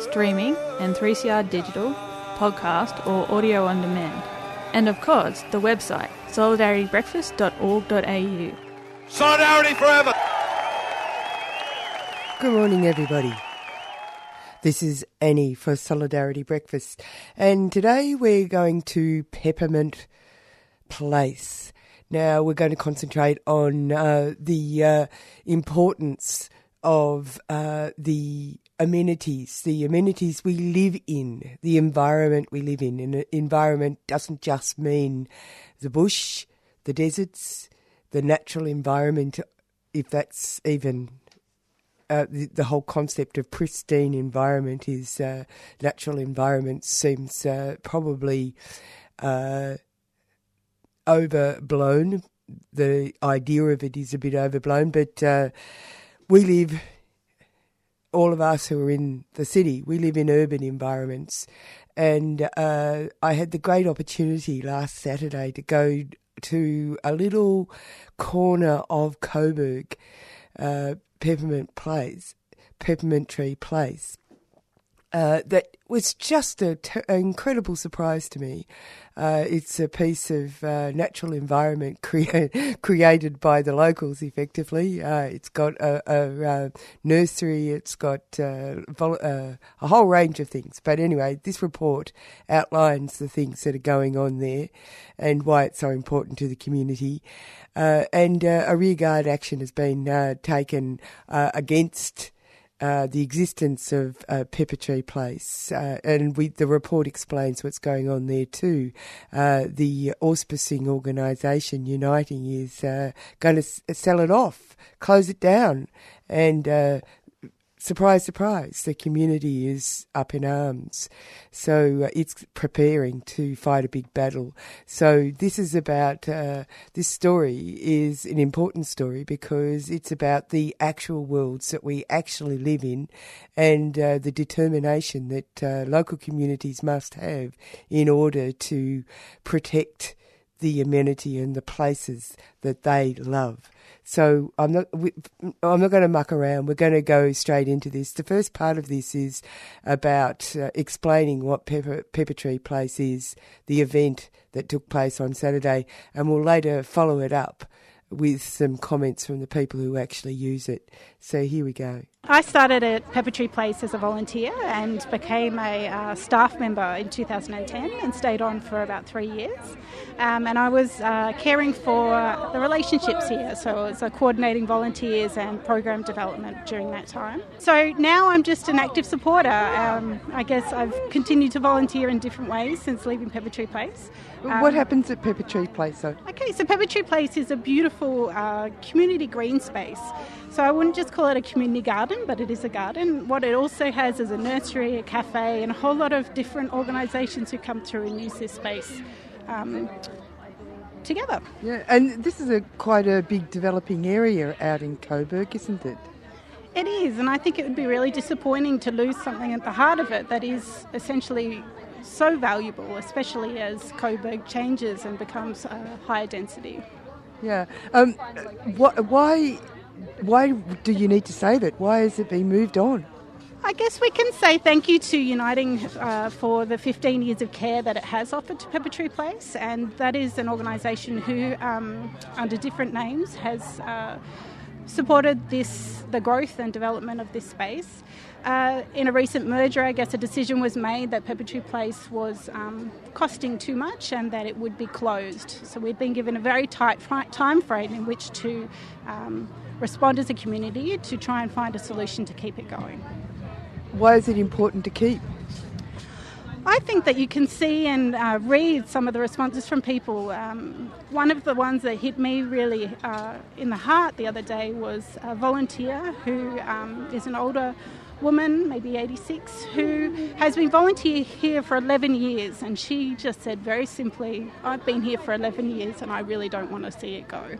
streaming and 3CR digital, podcast or audio on demand. And of course, the website solidaritybreakfast.org.au. Solidarity forever. Good morning, everybody. This is Annie for Solidarity Breakfast, and today we're going to Peppermint Place. Now we're going to concentrate on uh, the uh, importance of uh, the amenities, the amenities we live in, the environment we live in. And an environment doesn't just mean the bush, the deserts, the natural environment, if that's even uh, the, the, whole concept of pristine environment is uh, natural environment seems uh, probably uh, overblown. The idea of it is a bit overblown, but uh, we live, all of us who are in the city, we live in urban environments. And uh, I had the great opportunity last Saturday to go to a little corner of Coburg Peppermint Place, Peppermint Tree Place. Uh, that was just an incredible surprise to me. Uh, it's a piece of uh, natural environment crea- created by the locals, effectively. Uh, it's got a, a uh, nursery, it's got uh, vol- a whole range of things. But anyway, this report outlines the things that are going on there and why it's so important to the community. and a rearguard action has been taken against uh, the existence of uh, Pepper Tree Place, uh, and we, the report explains what's going on there too. Uh, the auspicing organisation Uniting is uh, going to s- sell it off, close it down, and surprise, surprise, the community is up in arms. So uh, it's preparing to fight a big battle. So this is about, uh, this story is an important story because it's about the actual worlds that we actually live in and uh, the determination that uh, local communities must have in order to protect the amenity and the places that they love. So I'm not I'm not going to muck around. We're going to go straight into this. The first part of this is about uh, explaining what Pepper, Pepper Tree Place is, the event that took place on Saturday, and we'll later follow it up with some comments from the people who actually use it. So here we go. I started at Pepper Tree Place as a volunteer and became a uh, staff member in 2010 and stayed on for about three years. Um, and I was uh, caring for the relationships here, so I was uh, coordinating volunteers and program development during that time. So now I'm just an active supporter. Um, I guess I've continued to volunteer in different ways since leaving Pepper Tree Place. Um, what happens at Pepper Tree Place though? Okay, so Pepper Tree Place is a beautiful uh, community green space. So I wouldn't just call it a community garden, but it is a garden. What it also has is a nursery, a cafe, and a whole lot of different organisations who come through and use this space. Um, together. Yeah, and this is a quite a big developing area out in Coburg, isn't it? It is, and I think it would be really disappointing to lose something at the heart of it that is essentially so valuable, especially as Coburg changes and becomes a higher density. Yeah. Um, wh- why? Why do you need to save it? Why has it been moved on? I guess we can say thank you to Uniting uh, for the 15 years of care that it has offered to Pepper Tree Place, and that is an organisation who, um, under different names, has uh, supported this the growth and development of this space. Uh, in a recent merger, I guess a decision was made that Pepper Tree Place was um, costing too much and that it would be closed. So we've been given a very tight time frame in which to um, respond as a community to try and find a solution to keep it going. Why is it important to keep? I think that you can see and uh, read some of the responses from people. Um, one of the ones that hit me really uh, in the heart the other day was a volunteer who um, is an older woman, maybe 86, who has been volunteering here for 11 years. And she just said very simply, I've been here for 11 years and I really don't want to see it go.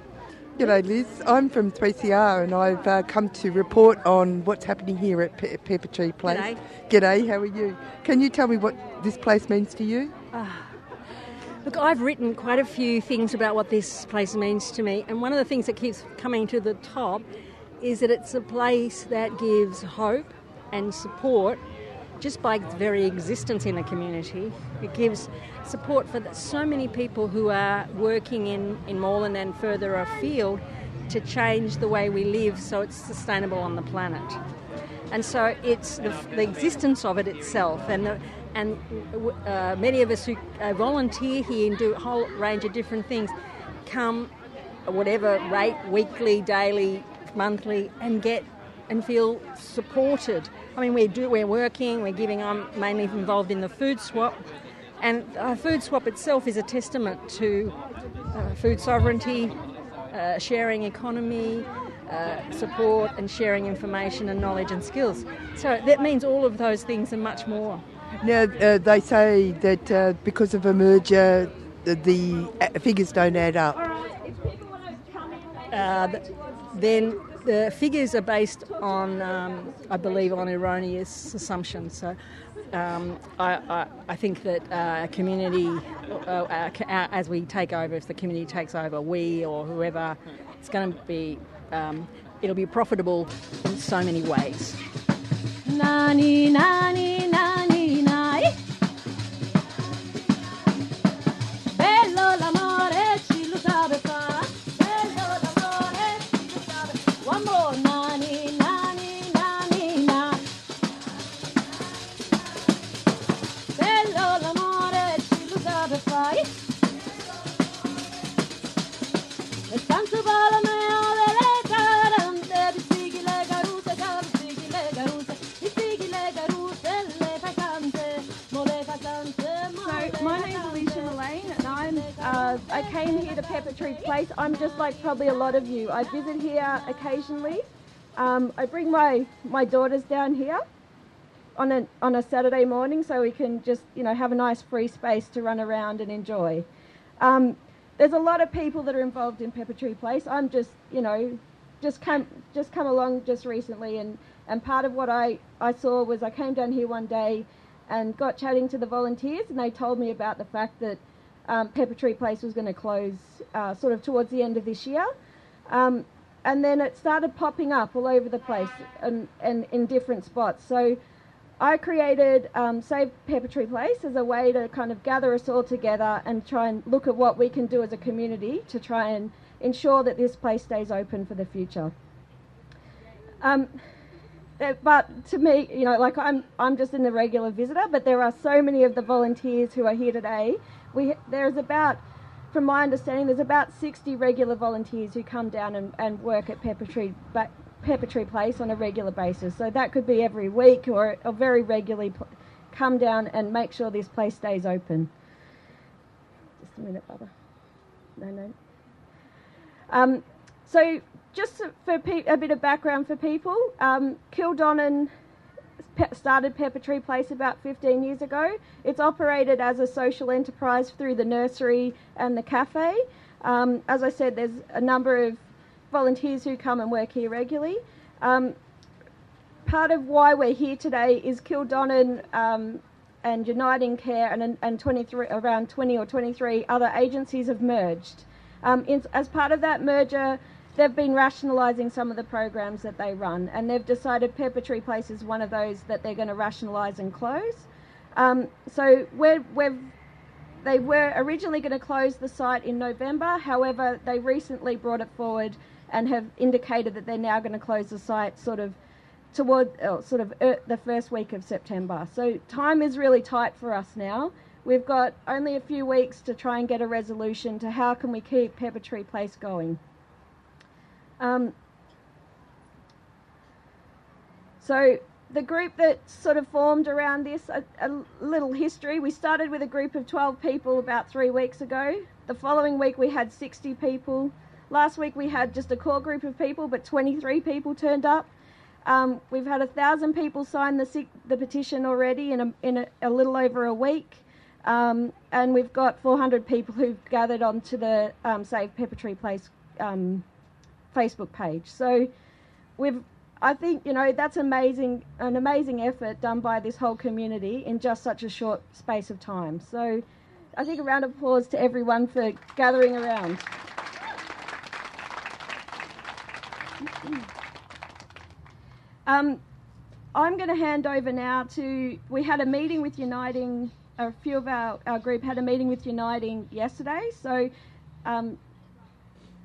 G'day, Liz. I'm from 3CR and I've uh, come to report on what's happening here at Pe- Pepper Tree Place. G'day. G'day, how are you? Can you tell me what this place means to you? Uh, look, I've written quite a few things about what this place means to me, and one of the things that keeps coming to the top is that it's a place that gives hope and support just by its very existence in a community. It gives support for so many people who are working in, in Moreland and further afield to change the way we live so it's sustainable on the planet. And so it's the, the existence of it itself and the, and uh, many of us who uh, volunteer here and do a whole range of different things come whatever rate, weekly, daily, monthly, and get and feel supported. I mean, we do, we're working, we're giving, I'm mainly involved in the food swap, and uh, food swap itself is a testament to uh, food sovereignty, uh, sharing economy, uh, support, and sharing information and knowledge and skills. So that means all of those things and much more. Now, uh, they say that uh, because of a merger, the figures don't add up. then the figures are based on, um, I believe, on erroneous assumptions. So um, I, I, I, think that uh, community, uh, as we take over, if the community takes over, we or whoever, it's going to be, um, it'll be profitable in so many ways. Nani, nani, nani, Pepper Tree Place. I'm just like probably a lot of you. I visit here occasionally. Um, I bring my, my daughters down here on a, on a Saturday morning so we can just, you know, have a nice free space to run around and enjoy. Um, there's a lot of people that are involved in Pepper Tree Place. I'm just, you know, just come, just come along just recently and, and part of what I, I saw was I came down here one day and got chatting to the volunteers and they told me about the fact that um, Pepper Tree Place was going to close uh, sort of towards the end of this year. Um, and then it started popping up all over the place and, and in different spots. So I created um, Save Pepper Tree Place as a way to kind of gather us all together and try and look at what we can do as a community to try and ensure that this place stays open for the future. Um, eh, but to me, you know, like I'm, I'm just in the regular visitor, but there are so many of the volunteers who are here today we there's about from my understanding, there's about 60 regular volunteers who come down and, and work at Pepper Tree, but Pepper Tree Place on a regular basis. So that could be every week or, or very regularly come down and make sure this place stays open. Just a minute, Bubba. No, no. Um, so just for pe- a bit of background for people, um, Kildonan pe- started Pepper Tree Place about 15 years ago. It's operated as a social enterprise through the nursery and the cafe. Um, as I said, there's a number of volunteers who come and work here regularly. Um, part of why we're here today is Kildonan um, and Uniting Care and, and 23, around 20 or 23 other agencies have merged. Um, in, as part of that merger, they've been rationalising some of the programs that they run, and they've decided Tree Place is one of those that they're going to rationalise and close. Um, so we're, we're, they were originally going to close the site in November, however, they recently brought it forward and have indicated that they're now going to close the site sort of toward uh, sort of uh, the first week of September. So time is really tight for us now. We've got only a few weeks to try and get a resolution to how can we keep Pepper Tree Place going. Um, so the group that sort of formed around this, a, a, little history. We started with a group of 12 people about three weeks ago. The following week we had 60 people. Last week we had just a core group of people, but 23 people turned up. Um, we've had a thousand people sign the, the petition already in, a, in a, a little over a week. Um, and we've got 400 people who've gathered onto the um, Save Pepper Tree Place um, Facebook page. So we've, I think, you know, that's amazing, an amazing effort done by this whole community in just such a short space of time. So I think a round of applause to everyone for gathering around. Um, I'm going to hand over now to. We had a meeting with Uniting a few of our, our group had a meeting with Uniting yesterday. So, um,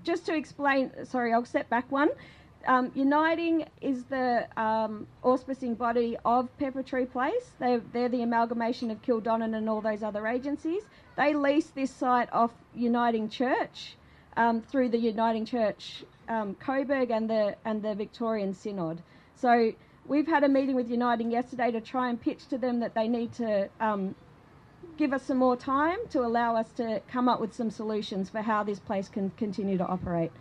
just to explain, sorry, I'll step back one. Um, Uniting is the um, auspicing body of Pepper Tree Place. They're, they're the amalgamation of Kildonan and all those other agencies. They lease this site off Uniting Church um, through the Uniting Church um, Coburg and the and the Victorian Synod. So we've had a meeting with Uniting yesterday to try and pitch to them that they need to um, give us some more time to allow us to come up with some solutions for how this place can continue to operate.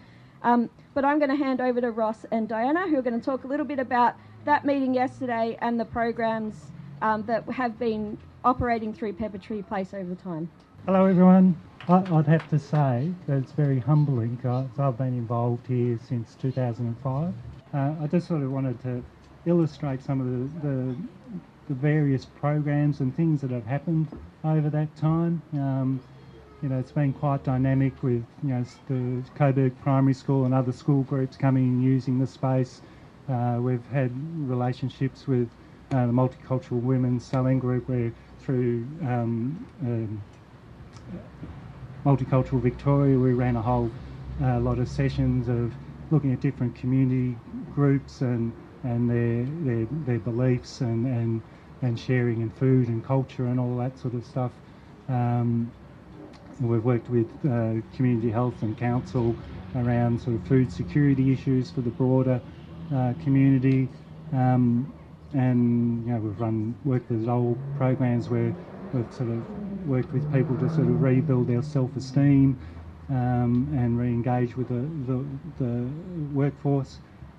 Um, but I'm going to hand over to Ross and Diana, who are going to talk a little bit about that meeting yesterday and the programs um, that have been operating through Pepper Tree Place over time. Hello, everyone. I'd have to say that it's very humbling because I've been involved here since 2005. Uh, I just sort of wanted to illustrate some of the, the the various programs and things that have happened over that time. Um, you know, it's been quite dynamic with you know the Coburg Primary School and other school groups coming and using the space. Uh, we've had relationships with uh, the Multicultural Women's Sewing Group, where through um, um, Multicultural Victoria, we ran a whole uh, lot of sessions of looking at different community groups and and their their, their beliefs and and and sharing and food and culture and all that sort of stuff. Um, we've worked with uh, community health and council around sort of food security issues for the broader uh, community. Um, and you know we've run worked with old programs where we've sort of worked with people to sort of rebuild their self-esteem um, and re-engage with the, the, the workforce.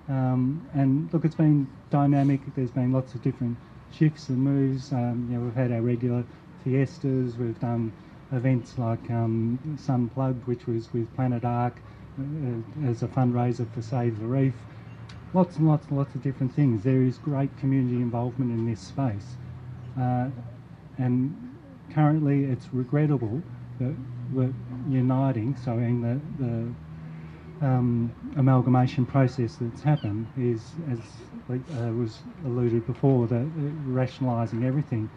Um, and look, it's been dynamic. There's been lots of different shifts and moves. Um, you know, we've had our regular fiestas. We've done events like um, Sunplugged, which was with Planet Ark uh, as a fundraiser for Save the Reef. Lots and lots and lots of different things. There is great community involvement in this space. Uh, and currently it's regrettable that we're uniting, so in the, the um, amalgamation process that's happened is, as uh, was alluded before, that uh, rationalising everything.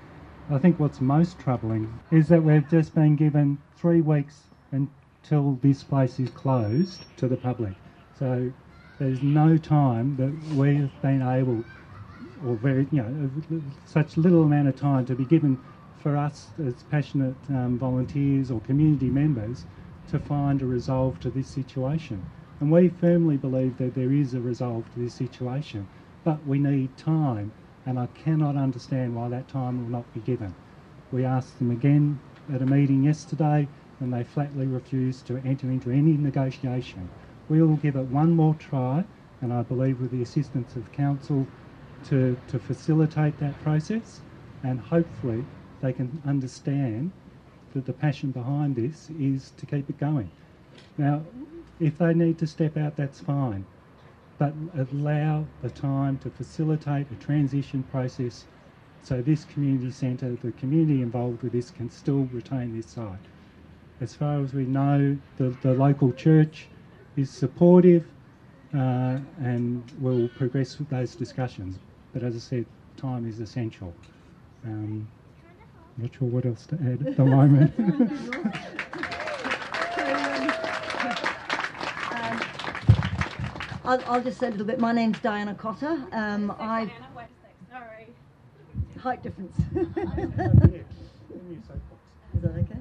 I think what's most troubling is that we've just been given three weeks until this place is closed to the public. So there's no time that we've been able, or very, you know, such little amount of time to be given for us as passionate um, volunteers or community members to find a resolve to this situation. And we firmly believe that there is a resolve to this situation, but we need time, and I cannot understand why that time will not be given. We asked them again at a meeting yesterday, and they flatly refused to enter into any negotiation. We will give it one more try, and I believe with the assistance of council to, to facilitate that process, and hopefully they can understand that the passion behind this is to keep it going. Now, if they need to step out, that's fine. But allow the time to facilitate a transition process so this community centre, the community involved with this, can still retain this site. As far as we know, the, the local church is supportive uh, and will progress with those discussions. But as I said, time is essential. Um, not sure what else to add at the moment. I'll, I'll just say a little bit. My name's Diana Cotter. Um, I Sorry. height difference. Is that okay?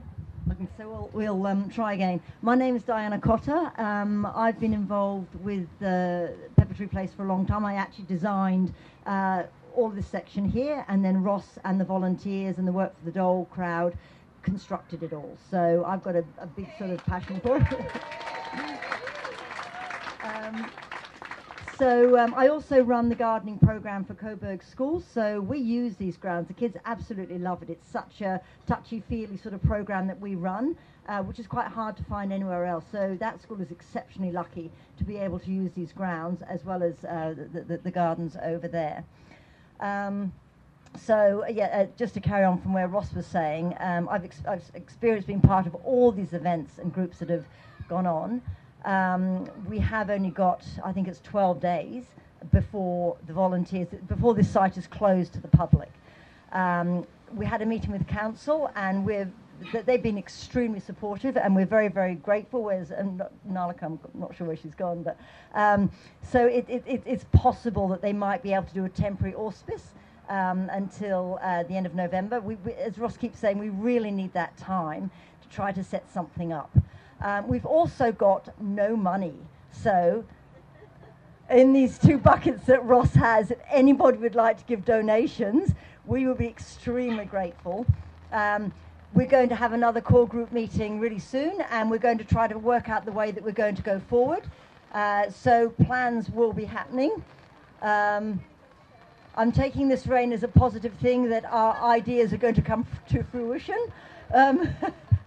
Okay, so we'll, we'll um, try again. My name is Diana Cotter. Um, I've been involved with uh, Pepper Tree Place for a long time. I actually designed uh, all this section here, and then Ross and the volunteers and the Work for the Dole crowd constructed it all. So I've got a, a big sort of passion for it. um, so um, I also run the gardening program for Coburg Schools. So we use these grounds. The kids absolutely love it. It's such a touchy-feely sort of program that we run, uh, which is quite hard to find anywhere else. So that school is exceptionally lucky to be able to use these grounds as well as uh, the, the, the gardens over there. Um, so yeah, uh, just to carry on from where Ross was saying, um, I've, ex- I've experienced being part of all these events and groups that have gone on. Um, we have only got, I think it's 12 days before the volunteers, before this site is closed to the public. Um, we had a meeting with council, and we're th- they've been extremely supportive, and we're very, very grateful. Whereas um, Nalika, I'm not sure where she's gone, but um, so it, it, it's possible that they might be able to do a temporary auspice um, until uh, the end of November. We, we, as Ross keeps saying, we really need that time to try to set something up. Um, we've also got no money, so in these two buckets that Ross has, if anybody would like to give donations, we will be extremely grateful. Um, we're going to have another core group meeting really soon, and we're going to try to work out the way that we're going to go forward. Uh, so plans will be happening. Um, I'm taking this rain as a positive thing that our ideas are going to come f- to fruition. Um,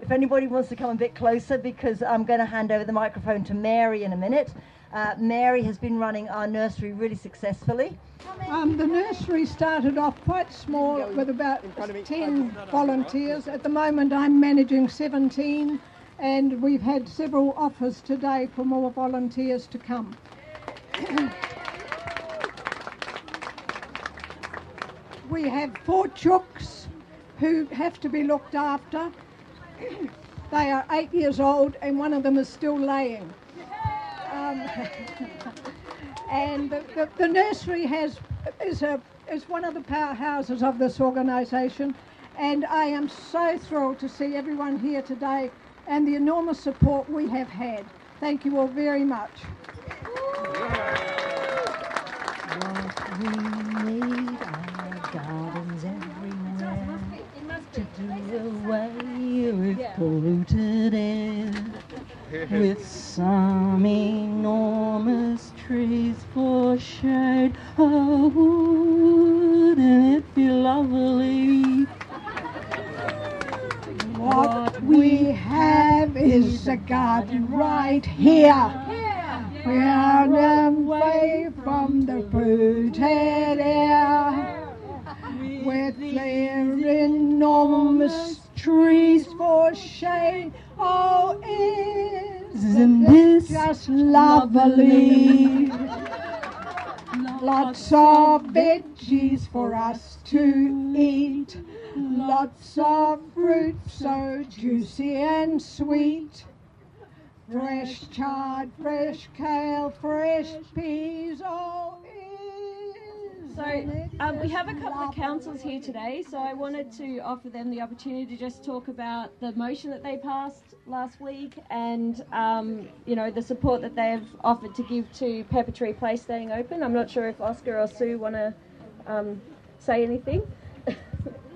if anybody wants to come a bit closer, because I'm going to hand over the microphone to Mary in a minute. Uh, Mary has been running our nursery really successfully. Um, the nursery started off quite small with about 10 volunteers. At the moment, I'm managing 17, and we've had several offers today for more volunteers to come. we have four chooks who have to be looked after. They are eight years old, and one of them is still laying. Um, and the, the, the nursery has is a is one of the powerhouses of this organisation, and I am so thrilled to see everyone here today and the enormous support we have had. Thank you all very much. What we need are gardens everywhere to do away with polluted air. With some enormous trees for shade, oh, wouldn't it be lovely? What we have is a garden right here. We are away from the polluted air. With their enormous trees for shade. Oh, isn't this just lovely? Lots of veggies for us to eat. Lots of fruit so juicy and sweet. Fresh chard, fresh kale, fresh peas, oh, So um, we have a couple of councils here today, so I wanted to offer them the opportunity to just talk about the motion that they passed last week and um, you know the support that they've offered to give to Pepper Tree Place staying open. I'm not sure if Oscar or Sue want to um, say anything.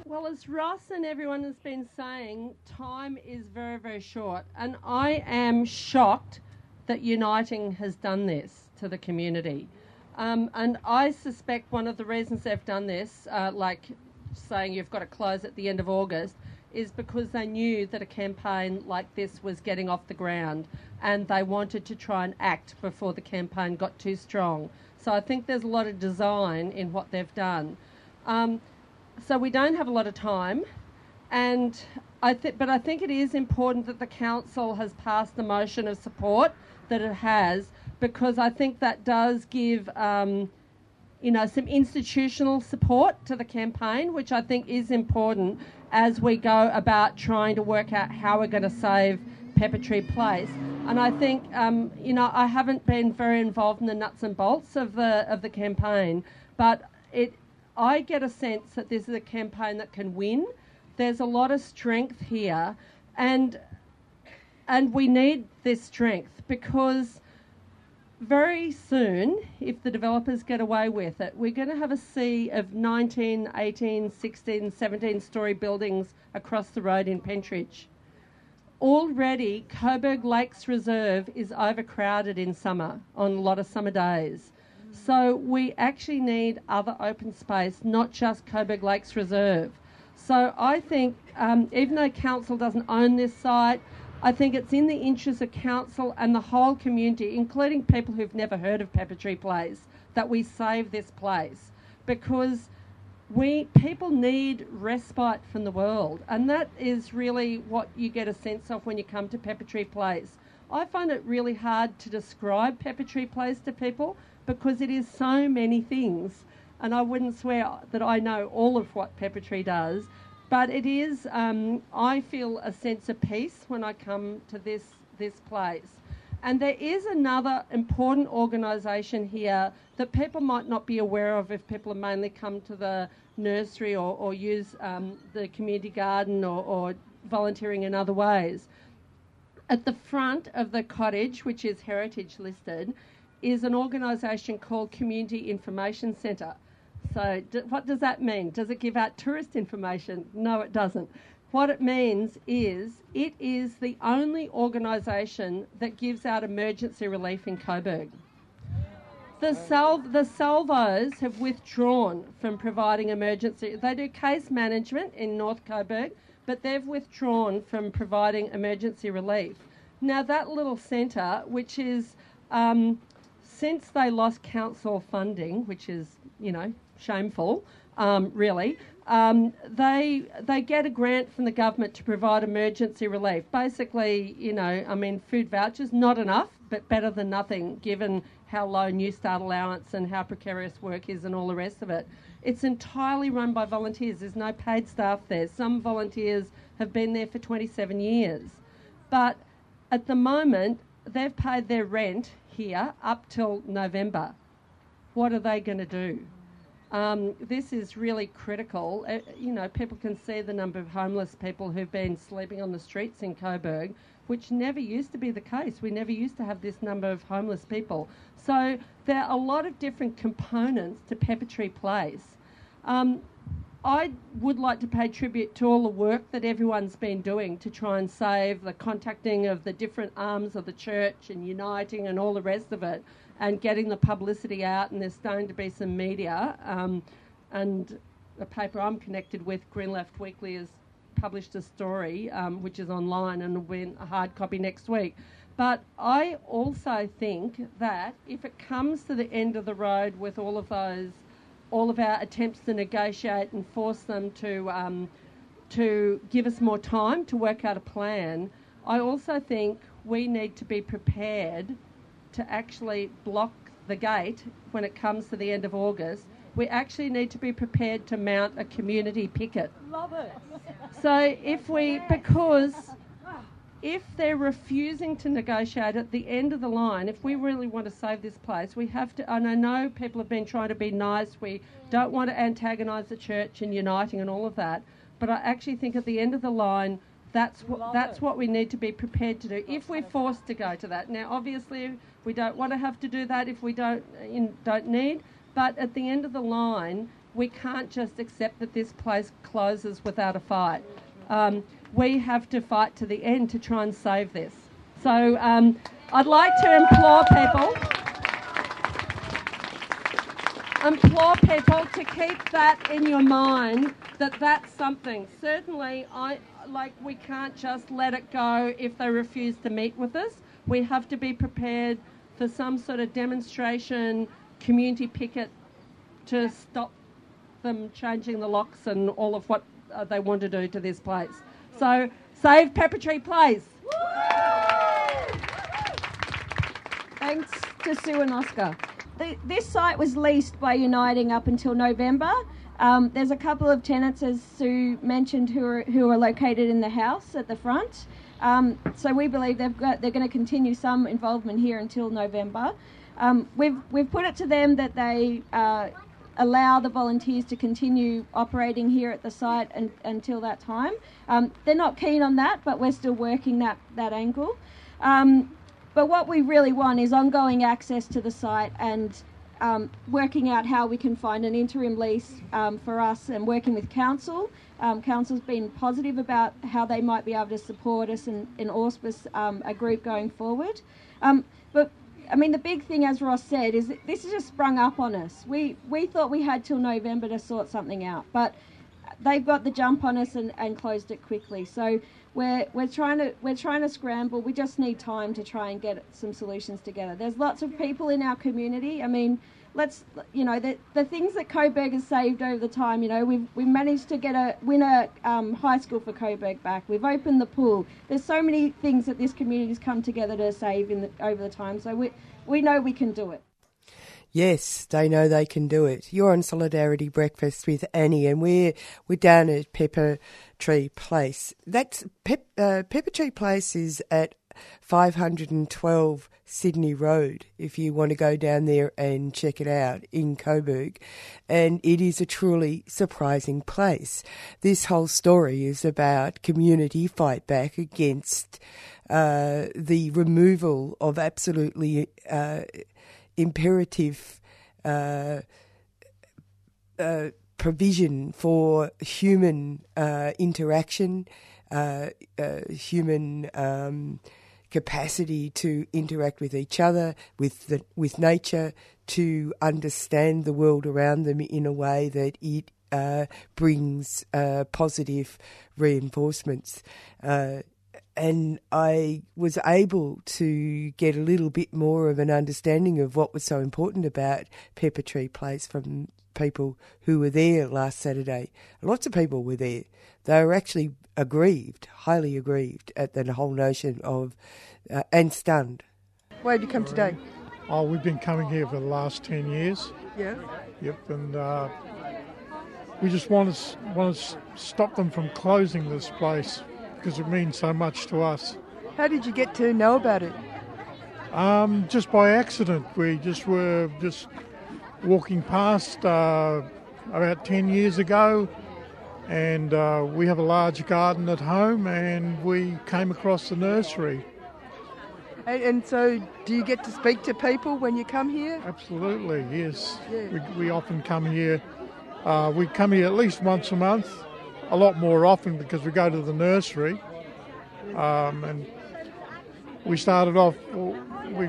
Well, as Ross and everyone has been saying, time is very, very short. And I am shocked that Uniting has done this to the community. Um, and I suspect one of the reasons they've done this, uh, like saying you've got to close at the end of August, is because they knew that a campaign like this was getting off the ground and they wanted to try and act before the campaign got too strong. So I think there's a lot of design in what they've done. Um, so we don't have a lot of time, and I th- but I think it is important that the council has passed the motion of support that it has because I think that does give um, you know some institutional support to the campaign, which I think is important as we go about trying to work out how we're going to save Pepper Tree Place. And I think, um, you know, I haven't been very involved in the nuts and bolts of the of the campaign, but it, I get a sense that this is a campaign that can win. There's a lot of strength here, and and we need this strength because very soon, if the developers get away with it, we're going to have a sea of 19, 18, 16, 17 story buildings across the road in Pentridge. Already, Coburg Lakes Reserve is overcrowded in summer on a lot of summer days. So we actually need other open space, not just Coburg Lakes Reserve. So I think, um, even though council doesn't own this site, I think it's in the interest of council and the whole community, including people who've never heard of Pepper Tree Place, that we save this place because we people need respite from the world, and that is really what you get a sense of when you come to Pepper Tree Place. I find it really hard to describe Pepper Tree Place to people because it is so many things, and I wouldn't swear that I know all of what Pepper Tree does, but it is, um, I feel a sense of peace when I come to this, this place. And there is another important organisation here that people might not be aware of if people have mainly come to the nursery or, or use um, the community garden or, or volunteering in other ways. At the front of the cottage, which is heritage listed, is an organisation called Community Information Centre. So, d- what does that mean? Does it give out tourist information? No, it doesn't. What it means is it is the only organisation that gives out emergency relief in Coburg. The, Sal- the Salvos have withdrawn from providing emergency. They do case management in North Coburg, but they've withdrawn from providing emergency relief. Now, that little centre, which is um, since they lost council funding, which is, you know, shameful, um, really. Um, they they get a grant from the government to provide emergency relief. Basically, you know, I mean, food vouchers not enough, but better than nothing, given how low Newstart allowance and how precarious work is and all the rest of it. It's entirely run by volunteers. There's no paid staff there. Some volunteers have been there for 27 years, but at the moment they've paid their rent here up till November. What are they going to do? Um, this is really critical. Uh, you know, people can see the number of homeless people who've been sleeping on the streets in Coburg, which never used to be the case. We never used to have this number of homeless people. So there are a lot of different components to Pepper Tree Place. Um, I would like to pay tribute to all the work that everyone's been doing to try and save the contacting of the different arms of the church and uniting and all the rest of it and getting the publicity out. And there's starting to be some media. Um, and a paper I'm connected with, Green Left Weekly, has published a story um, which is online and will be a hard copy next week. But I also think that if it comes to the end of the road with all of those all of our attempts to negotiate and force them to um, to give us more time to work out a plan. I also think we need to be prepared to actually block the gate when it comes to the end of August. We actually need to be prepared to mount a community picket. Love it. So if we because if they're refusing to negotiate at the end of the line, if we really want to save this place, we have to. And I know people have been trying to be nice. We don't want to antagonise the church and uniting and all of that. But I actually think at the end of the line, that's what that's what we need to be prepared to do if we're forced to go to that. Now, obviously, we don't want to have to do that if we don't in, don't need. But at the end of the line, we can't just accept that this place closes without a fight. Um, we have to fight to the end to try and save this. So um, I'd like to implore people, implore people to keep that in your mind that that's something. Certainly, I like we can't just let it go if they refuse to meet with us. We have to be prepared for some sort of demonstration, community picket to stop them changing the locks and all of what uh, they want to do to this place. So save Pepper Tree Place. Thanks to Sue and Oscar. The, this site was leased by Uniting up until November. Um, there's a couple of tenants, as Sue mentioned, who are, who are located in the house at the front. Um, so we believe they've got, they're going to continue some involvement here until November. Um, we've, we've put it to them that they uh, allow the volunteers to continue operating here at the site and, until that time. Um, they're not keen on that, but we're still working that, that angle. Um, but what we really want is ongoing access to the site and um, working out how we can find an interim lease um, for us and working with council. Um, council's been positive about how they might be able to support us and, and auspice um, a group going forward. Um, but I mean, the big thing, as Ross said, is this has just sprung up on us. We we thought we had till November to sort something out, but they've got the jump on us and, and closed it quickly. So we're we're trying to we're trying to scramble. We just need time to try and get some solutions together. There's lots of people in our community. I mean, let's you know the the things that Coburg has saved over the time. You know, we've we managed to get a win a um, high school for Coburg back. We've opened the pool. There's so many things that this community's come together to save in the, over the time. So we we know we can do it. Yes, they know they can do it. You're on Solidarity Breakfast with Annie, and we're we're down at Pepper Tree Place. That's Pep, uh, Pepper Tree Place is at 512 Sydney Road. If you want to go down there and check it out in Coburg, and it is a truly surprising place. This whole story is about community fight back against uh, the removal of absolutely. Uh, imperative uh, uh, provision for human uh, interaction, uh, human um, capacity to interact with each other, with the, with nature, to understand the world around them in a way that it uh, brings positive reinforcements. And I was able to get a little bit more of an understanding of what was so important about Pepper Tree Place from people who were there last Saturday. Lots of people were there. They were actually aggrieved, highly aggrieved at the whole notion of, uh, and stunned. Why did you come today? Oh, we've been coming here for the last 10 years. Yeah. Yep, and uh, we just want to, want to stop them from closing this place because it means so much to us. How did you get to know about it? Um, just by accident. We just were just walking past uh, about 10 years ago, and uh, we have a large garden at home, and we came across the nursery. And, and, so, do you get to speak to people when you come here? Absolutely, yes. Yeah. We, we often come here. Uh, we come here at least once a month a lot more often because we go to the nursery. Um, and we started off, we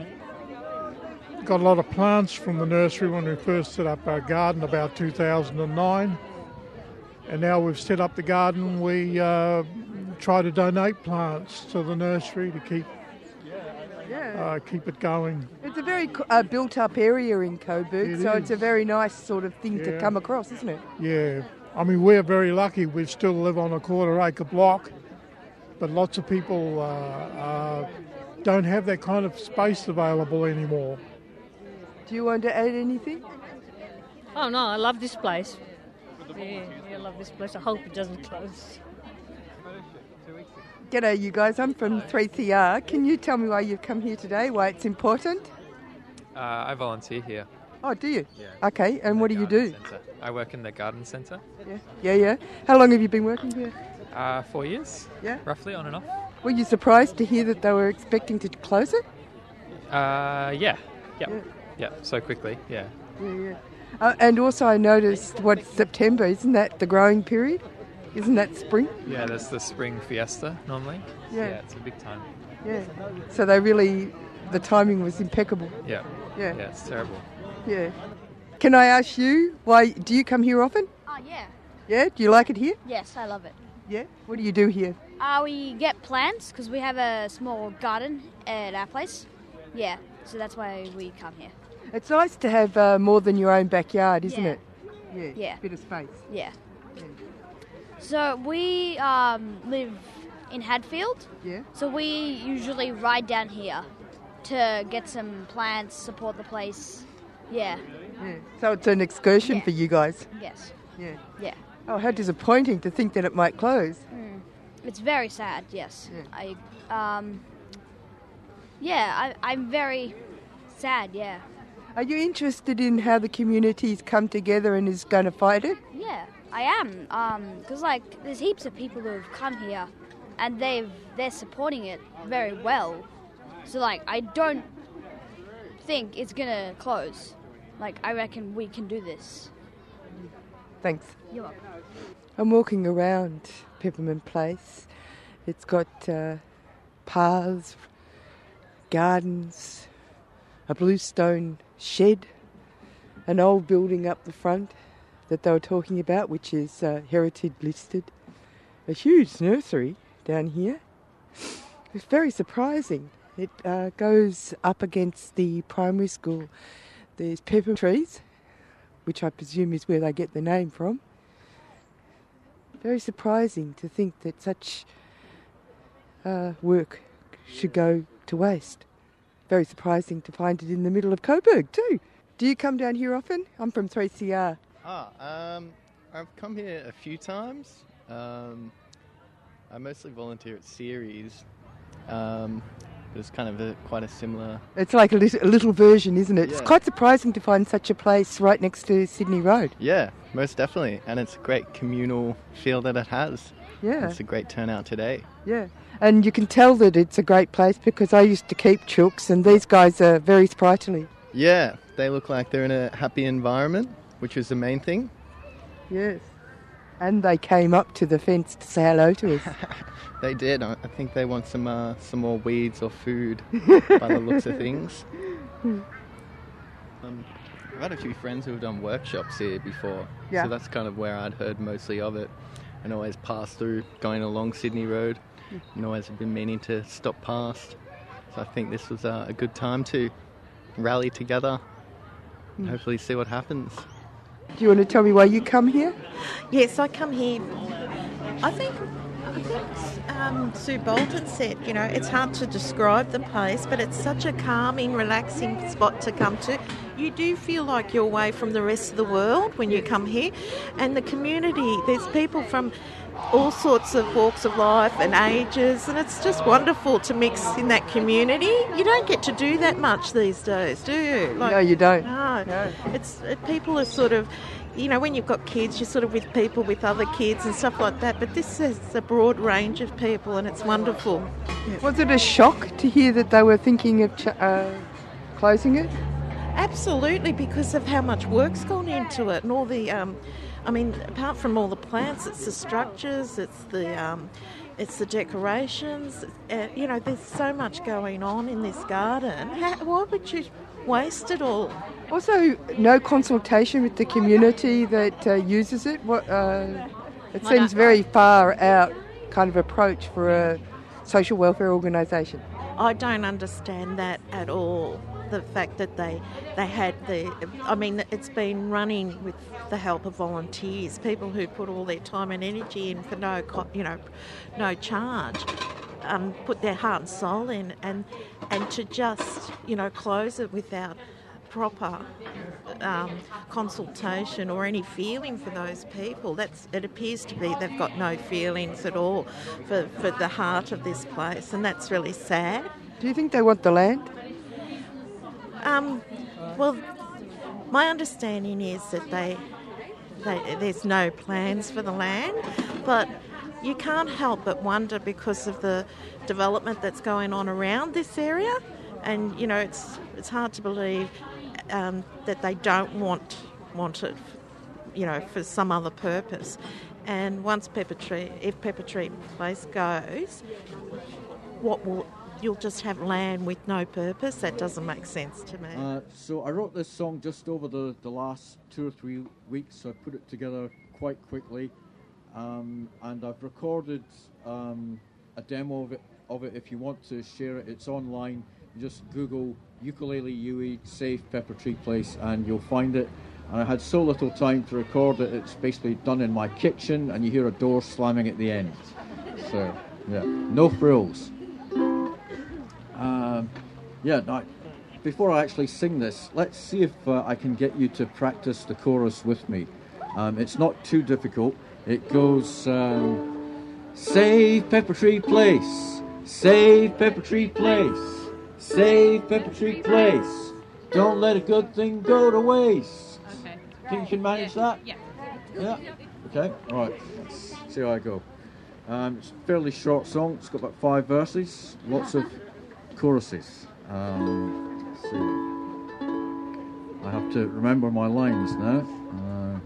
got a lot of plants from the nursery when we first set up our garden about 2009. And now we've set up the garden, we uh, try to donate plants to the nursery to keep uh, keep it going. It's a very uh, built-up area in Coburg, it so is. it's a very nice sort of thing to come across, isn't it? Yeah, I mean, we're very lucky. We still live on a quarter acre block, but lots of people uh, uh, don't have that kind of space available anymore. Do you want to add anything? Oh no, I love this place. Yeah, yeah, I love this place. I hope it doesn't close. G'day, you guys. I'm from 3CR. Can you tell me why you've come here today? Why it's important? Uh, I volunteer here. Oh, do you? Yeah. Okay, and what do you do? Centre. I work in the garden centre. Yeah, yeah, yeah. How long have you been working here? Uh, four years. Yeah. Roughly on and off. Were you surprised to hear that they were expecting to close it? Uh, yeah. Yep. Yeah. Yeah. So quickly. Yeah. Yeah, yeah. Uh, and also, I noticed what September isn't that the growing period? Isn't that spring? Yeah. that's the spring fiesta normally. Yeah. Yeah. It's a big time. Yeah. So they really, the timing was impeccable. Yeah. Yeah. Yeah. It's terrible. Yeah. Can I ask you why? Do you come here often? Oh, yeah. Yeah. Do you like it here? Yes, I love it. Yeah. What do you do here? Uh, we get plants because we have a small garden at our place. Yeah, so that's why we come here. It's nice to have uh, more than your own backyard, isn't Yeah. it? Yeah. Yeah. Bit of space. Yeah. So we um, live in Hadfield. Yeah. So we usually ride down here to get some plants, support the place. Yeah. Yeah. So it's an excursion Yeah. for you guys. Yes. Yeah. Yeah. Oh, how disappointing to think that it might close. Mm. it's very sad. Yes, I um, yeah, I, I'm very sad. Yeah, Are you interested in how the community's come together and is going to fight it? yeah, I am. Um, because like there's heaps of people who have come here, and they've they're supporting it very well. So like I don't think it's gonna close. Like I reckon we can do this. Thanks. You're welcome. I'm walking around Peppermint Place. It's got uh, paths, gardens, a bluestone shed, an old building up the front that they were talking about, which is uh, heritage listed, a huge nursery down here. It's very surprising. It uh, goes up against the primary school. There's pepper trees, which I presume is where they get the name from. Very surprising to think that such uh, work should go to waste. Very surprising to find it in the middle of Coburg too. Do you come down here often? I'm from 3CR. Ah, um, I've come here a few times. Um, I mostly volunteer at CERES. Um, it's kind of a, quite a similar. It's like a little, a little version, isn't it? It's quite surprising to find such a place right next to Sydney Road. Yeah, most definitely, and it's a great communal feel that it has. Yeah. it's a great turnout today. Yeah. And you can tell that it's a great place because I used to keep chooks and these guys are very sprightly. Yeah, they look like they're in a happy environment, which is the main thing. Yes. And they came up to the fence to say hello to us. They did. I think they want some uh, some more weeds or food, by the looks of things. Um, I've had a few friends who have done workshops here before, Yeah. so that's kind of where I'd heard mostly of it, and always passed through going along Sydney Road, and always have been meaning to stop past. So I think this was uh, a good time to rally together, and Mm. hopefully see what happens. Do you want to tell me why you come here? Yes, I come here. I think, I think um, Sue Bolton said, you know, it's hard to describe the place, but it's such a calming, relaxing spot to come to. You do feel like you're away from the rest of the world when you come here, and the community. There's people from all sorts of walks of life and ages, and it's just wonderful to mix in that community. You don't get to do that much these days, do you? Like, No, you don't. No, it's it, people are sort of, you know, when you've got kids, you're sort of with people with other kids and stuff like that. But this is a broad range of people, and it's wonderful. Was it a shock to hear that they were thinking of ch- uh, closing it? Absolutely, because of how much work's gone into it and all the. Um, I mean, apart from all the plants, it's the structures, it's the. Um, it's the decorations. Uh, you know, there's so much going on in this garden. How, why would you waste it all? Also, no consultation with the community that uh, uses it. What uh, it seems very far out kind of approach for a social welfare organisation. I don't understand that at all. The fact that they they had the, I mean, it's been running with the help of volunteers, people who put all their time and energy in for no, you know, no charge, um, put their heart and soul in, and and to just you know close it without proper um, consultation or any feeling for those people. That's it appears to be they've got no feelings at all for, for the heart of this place, and that's really sad. Do you think they want the land? Um, well, my understanding is that they, they there's no plans for the land, but you can't help but wonder because of the development that's going on around this area, and you know it's it's hard to believe um, that they don't want want it, you know, for some other purpose. And once Pepper Tree, if Pepper Tree Place goes, what will you'll just have land with no purpose? That doesn't make sense to me. Uh, so I wrote this song just over the, the last two or three weeks. So I put it together quite quickly, um, and I've recorded um, a demo of it. Of it, if you want to share it, it's online. Just Google ukulele Yui safe Pepper Tree Place, and you'll find it. And I had so little time to record it; it's basically done in my kitchen, and you hear a door slamming at the end. So yeah, no frills. Um, yeah, now, before I actually sing this, let's see if uh, I can get you to practice the chorus with me. Um, it's not too difficult. It goes. Um, Save Pepper Tree Place. Save Pepper Tree Place. Save Pepper Tree Place. Don't let a good thing go to waste. Okay. Think you can manage that? Yeah. Yeah. Okay. All right. Let's see how I go. Um, it's a fairly short song. It's got about five verses. Lots of choruses. Um. I have to remember my lines now. Uh,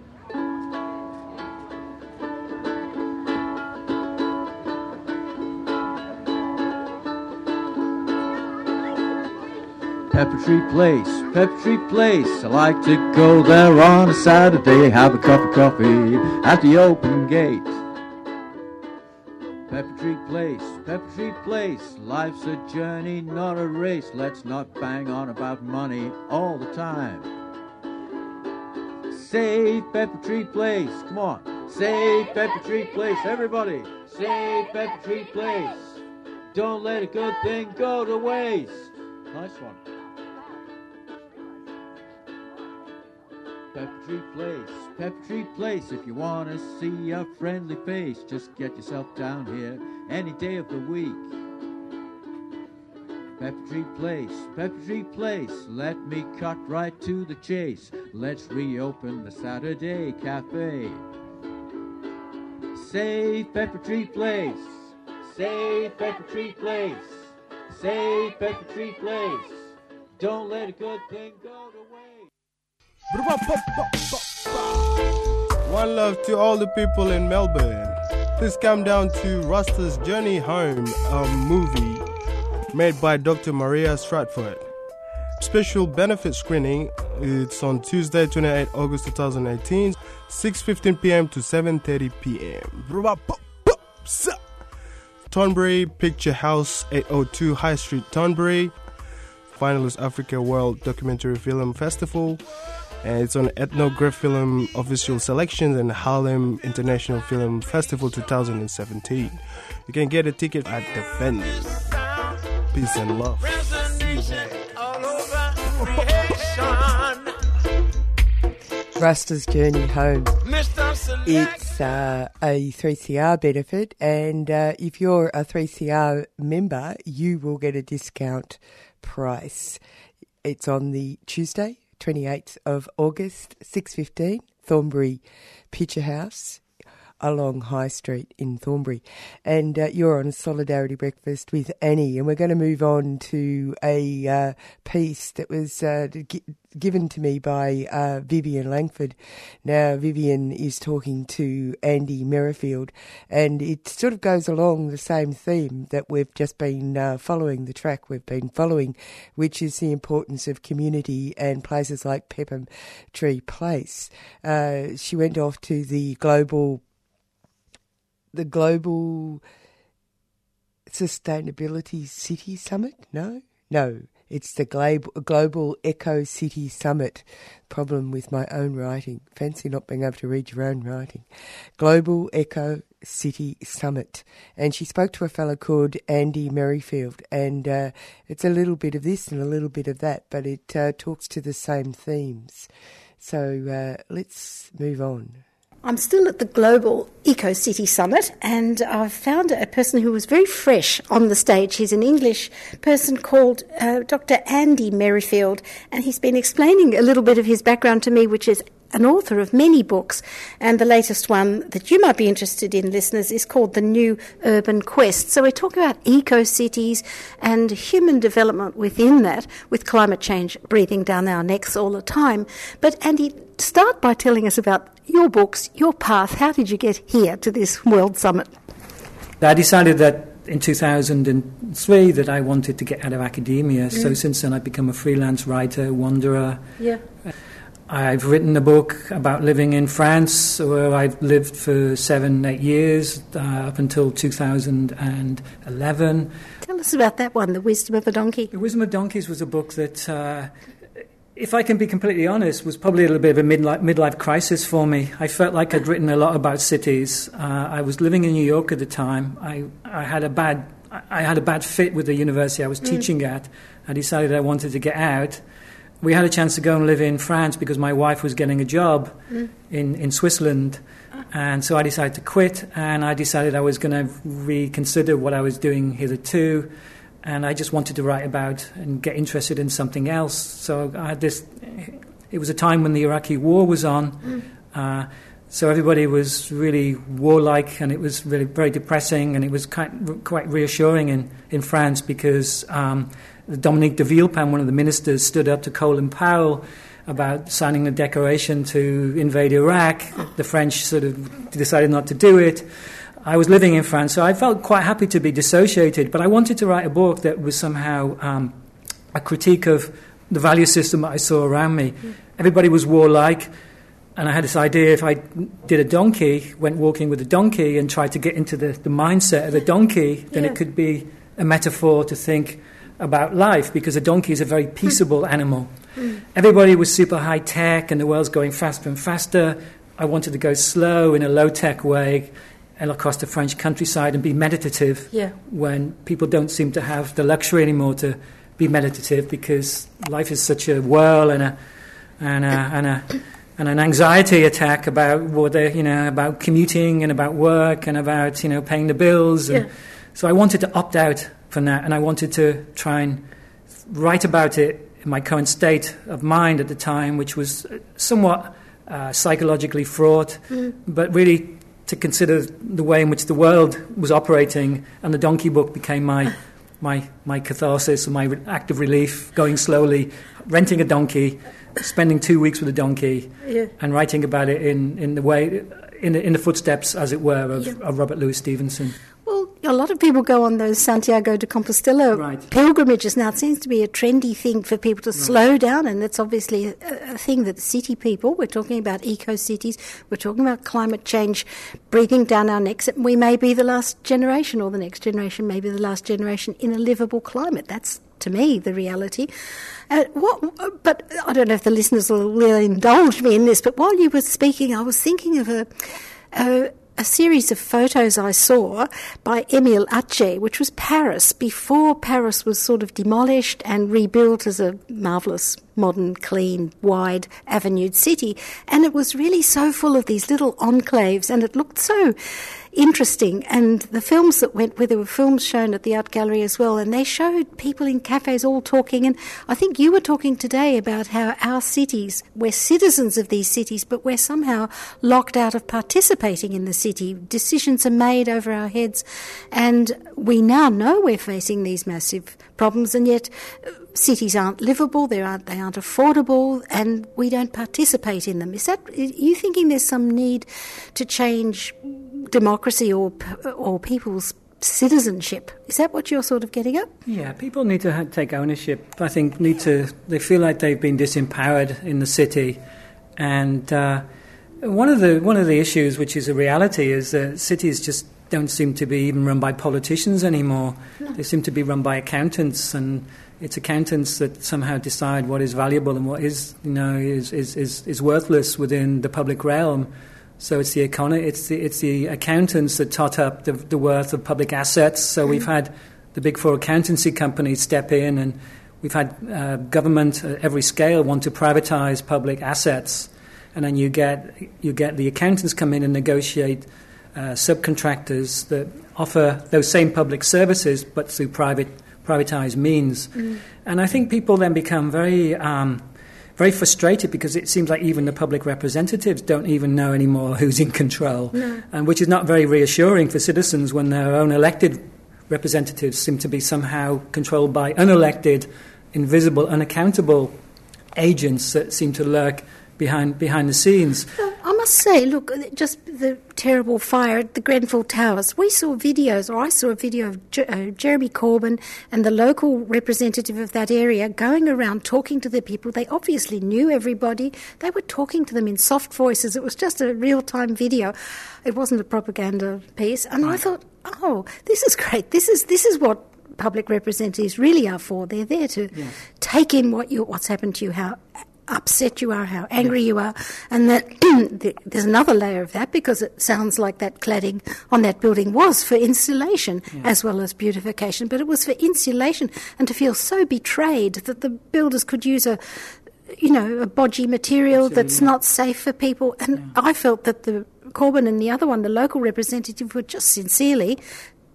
Pepper Tree Place, Pepper Tree Place. I like to go there on a Saturday, have a cup of coffee at the open gate. Pepper Tree Place, Pepper Tree Place. Life's a journey, not a race. Let's not bang on about money all the time. Save Pepper Tree Place, come on. Save Pepper Tree Place, everybody. Save Pepper Tree Place. Don't let a good thing go to waste. Nice one. Pepper Tree Place, Pepper Tree Place. If you want to see a friendly face, just get yourself down here any day of the week. Pepper Tree Place, Pepper Tree Place. Let me cut right to the chase. Let's reopen the Saturday Cafe. Save Pepper Tree Place. Save Pepper Tree Place. Save Pepper Tree Place. Don't let a good thing go to waste. One love to all the people in Melbourne. Please come down to Rasta's Journey Home, a movie made by Dr. Maria Stratford. Special benefit screening. It's on Tuesday, 28 August 2018, 6:15 p.m. to 7:30 p.m. Thornbury Picture House, 802 High Street, Thornbury. Finalist Africa World Documentary Film Festival. And it's on Ethnografilm Official Selections and Harlem International Film Festival 2017. You can get a ticket at the venue. Peace and love. Rasta's Journey Home. It's uh, a 3CR benefit, and uh, if you're a 3CR member, you will get a discount price. It's on the Tuesday, 28th of August, 6.15, Thornbury Picture House along High Street in Thornbury. And uh, you're on a Solidarity Breakfast with Annie, and we're going to move on to a uh, piece that was uh, gi- given to me by uh, Vivian Langford. Now, Vivian is talking to Andy Merrifield, and it sort of goes along the same theme that we've just been uh, following, the track we've been following, which is the importance of community and places like Pepper Tree Place. Uh, she went off to the global the global sustainability city summit? No? No. It's the global eco city summit. Problem with my own writing. Fancy not being able to read your own writing. Global eco city summit. And she spoke to a fellow called andy merrifield. And uh, it's a little bit of this and a little bit of that but it uh, talks to the same themes. So uh, let's move on I'm still at the Global Eco City Summit, and I've found a person who was very fresh on the stage. He's an English person called uh, Dr. Andy Merrifield, and he's been explaining a little bit of his background to me, which is an author of many books, and the latest one that you might be interested in, listeners, is called The New Urban Quest. So we're talking about eco cities and human development within that, with climate change breathing down our necks all the time. But Andy, start by telling us about your books, your path. How did you get here to this World Summit? I decided that in 2003 that I wanted to get out of academia. So Mm. since then, I've become a freelance writer, wanderer. Yeah. I've written a book about living in France, where I've lived for seven, eight years, uh, up until 2011. Tell us about that one, The Wisdom of a Donkey. The Wisdom of Donkeys was a book that, uh, if I can be completely honest, was probably a little bit of a midlife, midlife crisis for me. I felt like I'd written a lot about cities. Uh, I was living in New York at the time. I, I had a bad I had a bad fit with the university I was Mm. teaching at. I decided I wanted to get out. We had a chance to go and live in France because my wife was getting a job Mm. in, in Switzerland. And so I decided to quit, and I decided I was going to reconsider what I was doing hitherto, and I just wanted to write about and get interested in something else. So I had this. It was a time when the Iraqi War was on, Mm. uh, so everybody was really warlike, and it was really very depressing, and it was quite quite reassuring in in France because um, Dominique de Villepin, one of the ministers, stood up to Colin Powell about signing a declaration to invade Iraq. The French sort of decided not to do it. I was living in France, so I felt quite happy to be dissociated, but I wanted to write a book that was somehow um, a critique of the value system that I saw around me. Mm. Everybody was warlike, and I had this idea if I did a donkey, went walking with a donkey, and tried to get into the, the mindset of the donkey, then Yeah. it could be a metaphor to think about life, because a donkey is a very hmm. peaceable animal. Hmm. Everybody was super high tech, and the world's going faster and faster. I wanted to go slow in a low tech way and across the French countryside and be meditative Yeah. when people don't seem to have the luxury anymore to be meditative because life is such a whirl and a and a, and a and an anxiety attack about what they you know about commuting and about work and about you know paying the bills and Yeah. so I wanted to opt out from that and I wanted to try and write about it in my current state of mind at the time which was somewhat uh, psychologically fraught Mm. but really to consider the way in which the world was operating, and the donkey book became my my my catharsis, and my re- act of relief. Going slowly, renting a donkey, spending two weeks with a donkey, Yeah. and writing about it in, in the way in the, in the footsteps, as it were, of, Yeah. of Robert Louis Stevenson. Well, a lot of people go on those Santiago de Compostela pilgrimages now. It seems to be a trendy thing for people to slow down, and it's obviously a, a thing that city people, we're talking about eco cities, we're talking about climate change breathing down our necks. And we may be the last generation, or the next generation may be the last generation in a livable climate. That's to me the reality. Uh, what, but I don't know if the listeners will, will indulge me in this. But while you were speaking, I was thinking of a. a a series of photos I saw by Émile Atget, which was Paris, before Paris was sort of demolished and rebuilt as a marvellous, modern, clean, wide, avenued city. And it was really so full of these little enclaves, and it looked so interesting. And the films that went with it were films shown at the art gallery as well, and they showed people in cafes all talking. And I think you were talking today about how our cities, we're citizens of these cities, but we're somehow locked out of participating in the city. Decisions are made over our heads, and we now know we're facing these massive problems, and yet uh, cities aren't livable, they aren't, they aren't affordable, and we don't participate in them. Is that, are you thinking there's some need to change democracy or, or people's citizenship? Is that what you're sort of getting at? Yeah, people need to ha- take ownership. I think need to. They feel like they've been disempowered in the city, and uh, one of the one of the issues, which is a reality, is that cities just don't seem to be even run by politicians anymore. They seem to be run by accountants, and it's accountants that somehow decide what is valuable and what is you know is is is, is worthless within the public realm. So it's the econo- it's the it's the accountants that tot up the, the worth of public assets. So we've had the big four accountancy companies step in, and we've had uh, government at every scale want to privatise public assets, and then you get you get the accountants come in and negotiate uh, subcontractors that offer those same public services, but through private privatised means. Mm. And I think people then become very um, very frustrated because it seems like even the public representatives don't even know anymore who's in control, No. and which is not very reassuring for citizens when their own elected representatives seem to be somehow controlled by unelected, invisible, unaccountable agents that seem to lurk behind behind the scenes. Must say, look, just the terrible fire at the Grenfell Towers. We saw videos, or I saw a video of Jer- uh, Jeremy Corbyn and the local representative of that area going around talking to the people. They obviously knew everybody. They were talking to them in soft voices. It was just a real time video. It wasn't a propaganda piece. And I thought, oh, this is great. This is this is what public representatives really are for. They're there to take in what you what's happened to you, how upset you are, how angry you are, and that the- there's another layer of that because it sounds like that cladding on that building was for insulation as well as beautification, but it was for insulation, and to feel so betrayed that the builders could use a you know, a bodgy material that's not safe for people. And I felt that the Corbyn and the other one, the local representative, were just sincerely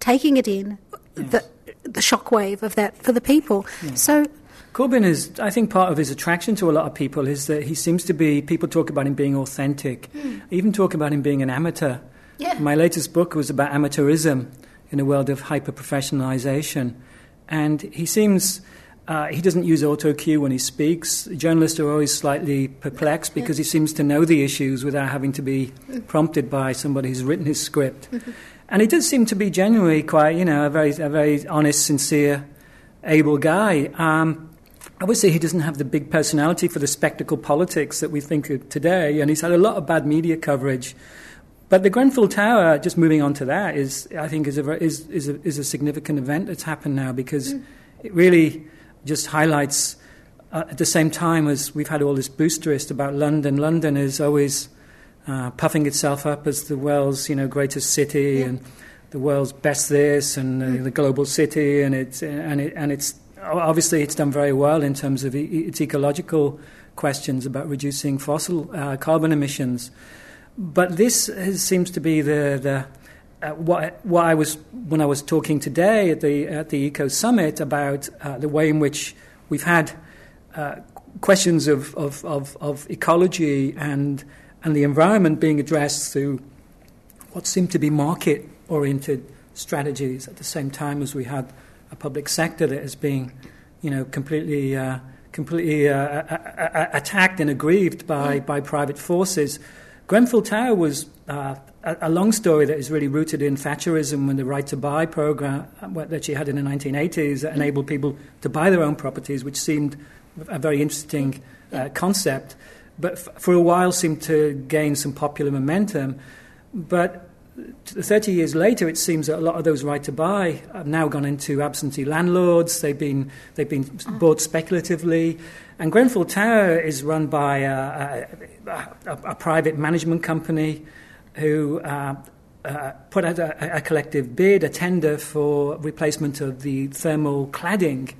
taking it in, the, the shockwave of that for the people. So Corbyn is, I think, part of his attraction to a lot of people is that he seems to be. People talk about him being authentic, even talk about him being an amateur. Yeah. My latest book was about amateurism in a world of hyper professionalization, and he seems. Uh, he doesn't use auto cue when he speaks. Journalists are always slightly perplexed because he seems to know the issues without having to be prompted by somebody who's written his script. And he does seem to be genuinely quite, you know, a very, a very honest, sincere, able guy. Um, obviously, he doesn't have the big personality for the spectacle politics that we think of today, and he's had a lot of bad media coverage. But the Grenfell Tower, just moving on to that, is I think is a is is a, is a significant event that's happened now because it really just highlights. Uh, at the same time as we've had all this boosterist about London, London is always uh, puffing itself up as the world's you know greatest city and the world's best this and uh, the global city, and it's and it and it's obviously it's done very well in terms of e- its ecological questions about reducing fossil uh, carbon emissions. But this is, seems to be the the uh, what, what I was when I was talking today at the at the Eco Summit about uh, the way in which we've had uh, questions of, of, of, of ecology and and the environment being addressed through what seemed to be market oriented strategies at the same time as we had a public sector that is being you know completely uh, completely uh, a- a- a- attacked and aggrieved by, by private forces. Grenfell Tower was uh, a, a long story that is really rooted in Thatcherism and the right to buy program uh, that she had in the 1980s that enabled people to buy their own properties, which seemed a very interesting uh, concept, but f- for a while seemed to gain some popular momentum. But 30 years later, it seems that a lot of those right to buy have now gone into absentee landlords. They've been, they've been bought speculatively. And Grenfell Tower is run by a, a, a, a private management company who uh, uh, put out a, a collective bid, a tender for replacement of the thermal cladding.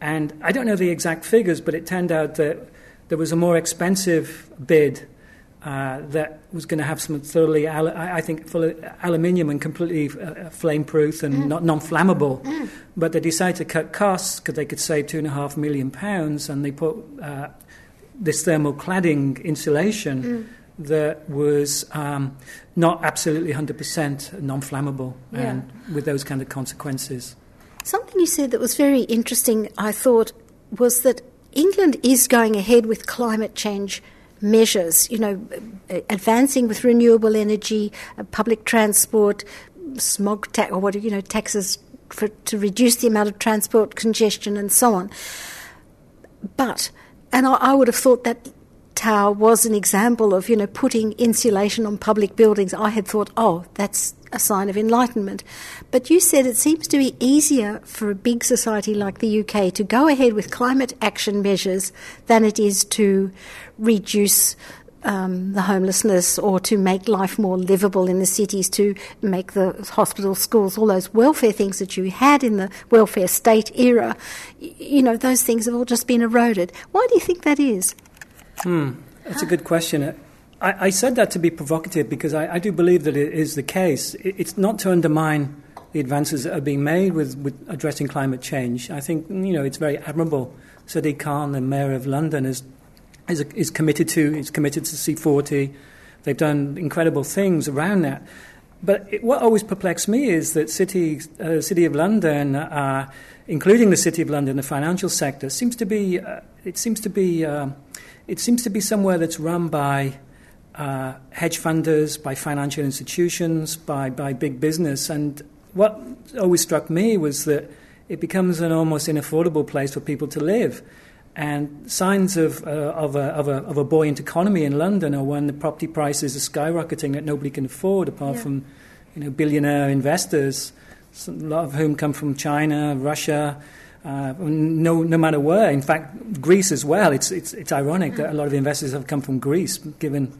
And I don't know the exact figures, but it turned out that there was a more expensive bid uh, that was going to have some thoroughly, al- I think, full aluminium and completely uh, flame-proof and not non-flammable. But they decided to cut costs because they could save two and a half million pounds, and they put uh, this thermal cladding insulation that was um, not absolutely 100% non-flammable, Yeah. and with those kind of consequences. Something you said that was very interesting, I thought, was that England is going ahead with climate change measures, you know, advancing with renewable energy, uh, public transport, smog tax, or what, you know, taxes for, to reduce the amount of transport congestion and so on. But, and I, I would have thought that tower was an example of, you know, putting insulation on public buildings. I had thought, oh, that's a sign of enlightenment. But you said it seems to be easier for a big society like the UK to go ahead with climate action measures than it is to reduce um, the homelessness or to make life more livable in the cities, to make the hospitals, schools, all those welfare things that you had in the welfare state era. You know, those things have all just been eroded. Why do you think that is? Hmm, that's a good question. I, I said that to be provocative because I, I do believe that it is the case. It, it's not to undermine the advances that are being made with, with addressing climate change. I think you know it's very admirable. Sadiq Khan, the mayor of London, is is, is committed to is committed to C40. They've done incredible things around that. But it, what always perplexed me is that city, uh, City of London, uh, including the City of London, the financial sector, seems to be uh, it seems to be um, it seems to be somewhere that's run by uh, hedge funders, by financial institutions, by, by big business. And what always struck me was that it becomes an almost inaffordable place for people to live. And signs of, uh, of, a, of, a, of a buoyant economy in London are when the property prices are skyrocketing that nobody can afford, apart Yeah. from you know, billionaire investors, a lot of whom come from China, Russia, uh, no, no matter where. In fact, Greece as well. It's, it's, it's ironic that a lot of the investors have come from Greece, given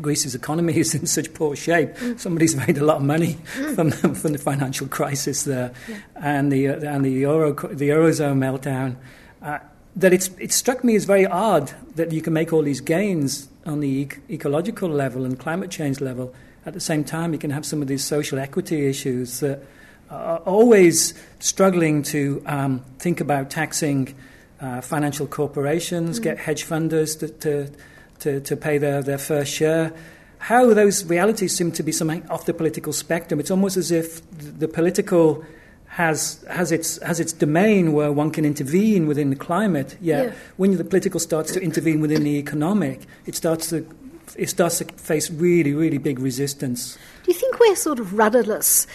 Greece's economy is in such poor shape. Somebody's made a lot of money from, the- from the financial crisis there, and the uh, and the euro the eurozone meltdown. Uh, that it's, it struck me as very odd that you can make all these gains on the ec- ecological level and climate change level. At the same time, you can have some of these social equity issues that are always struggling to um, think about taxing uh, financial corporations, mm. get hedge funders to, to, to, to pay their, their fair share how those realities seem to be something off the political spectrum. It's almost as if the political has has its has its domain where one can intervene within the climate. Yet yeah. when the political starts to intervene within the economic, it starts to it starts to face really really big resistance. Do you think we're sort of rudderless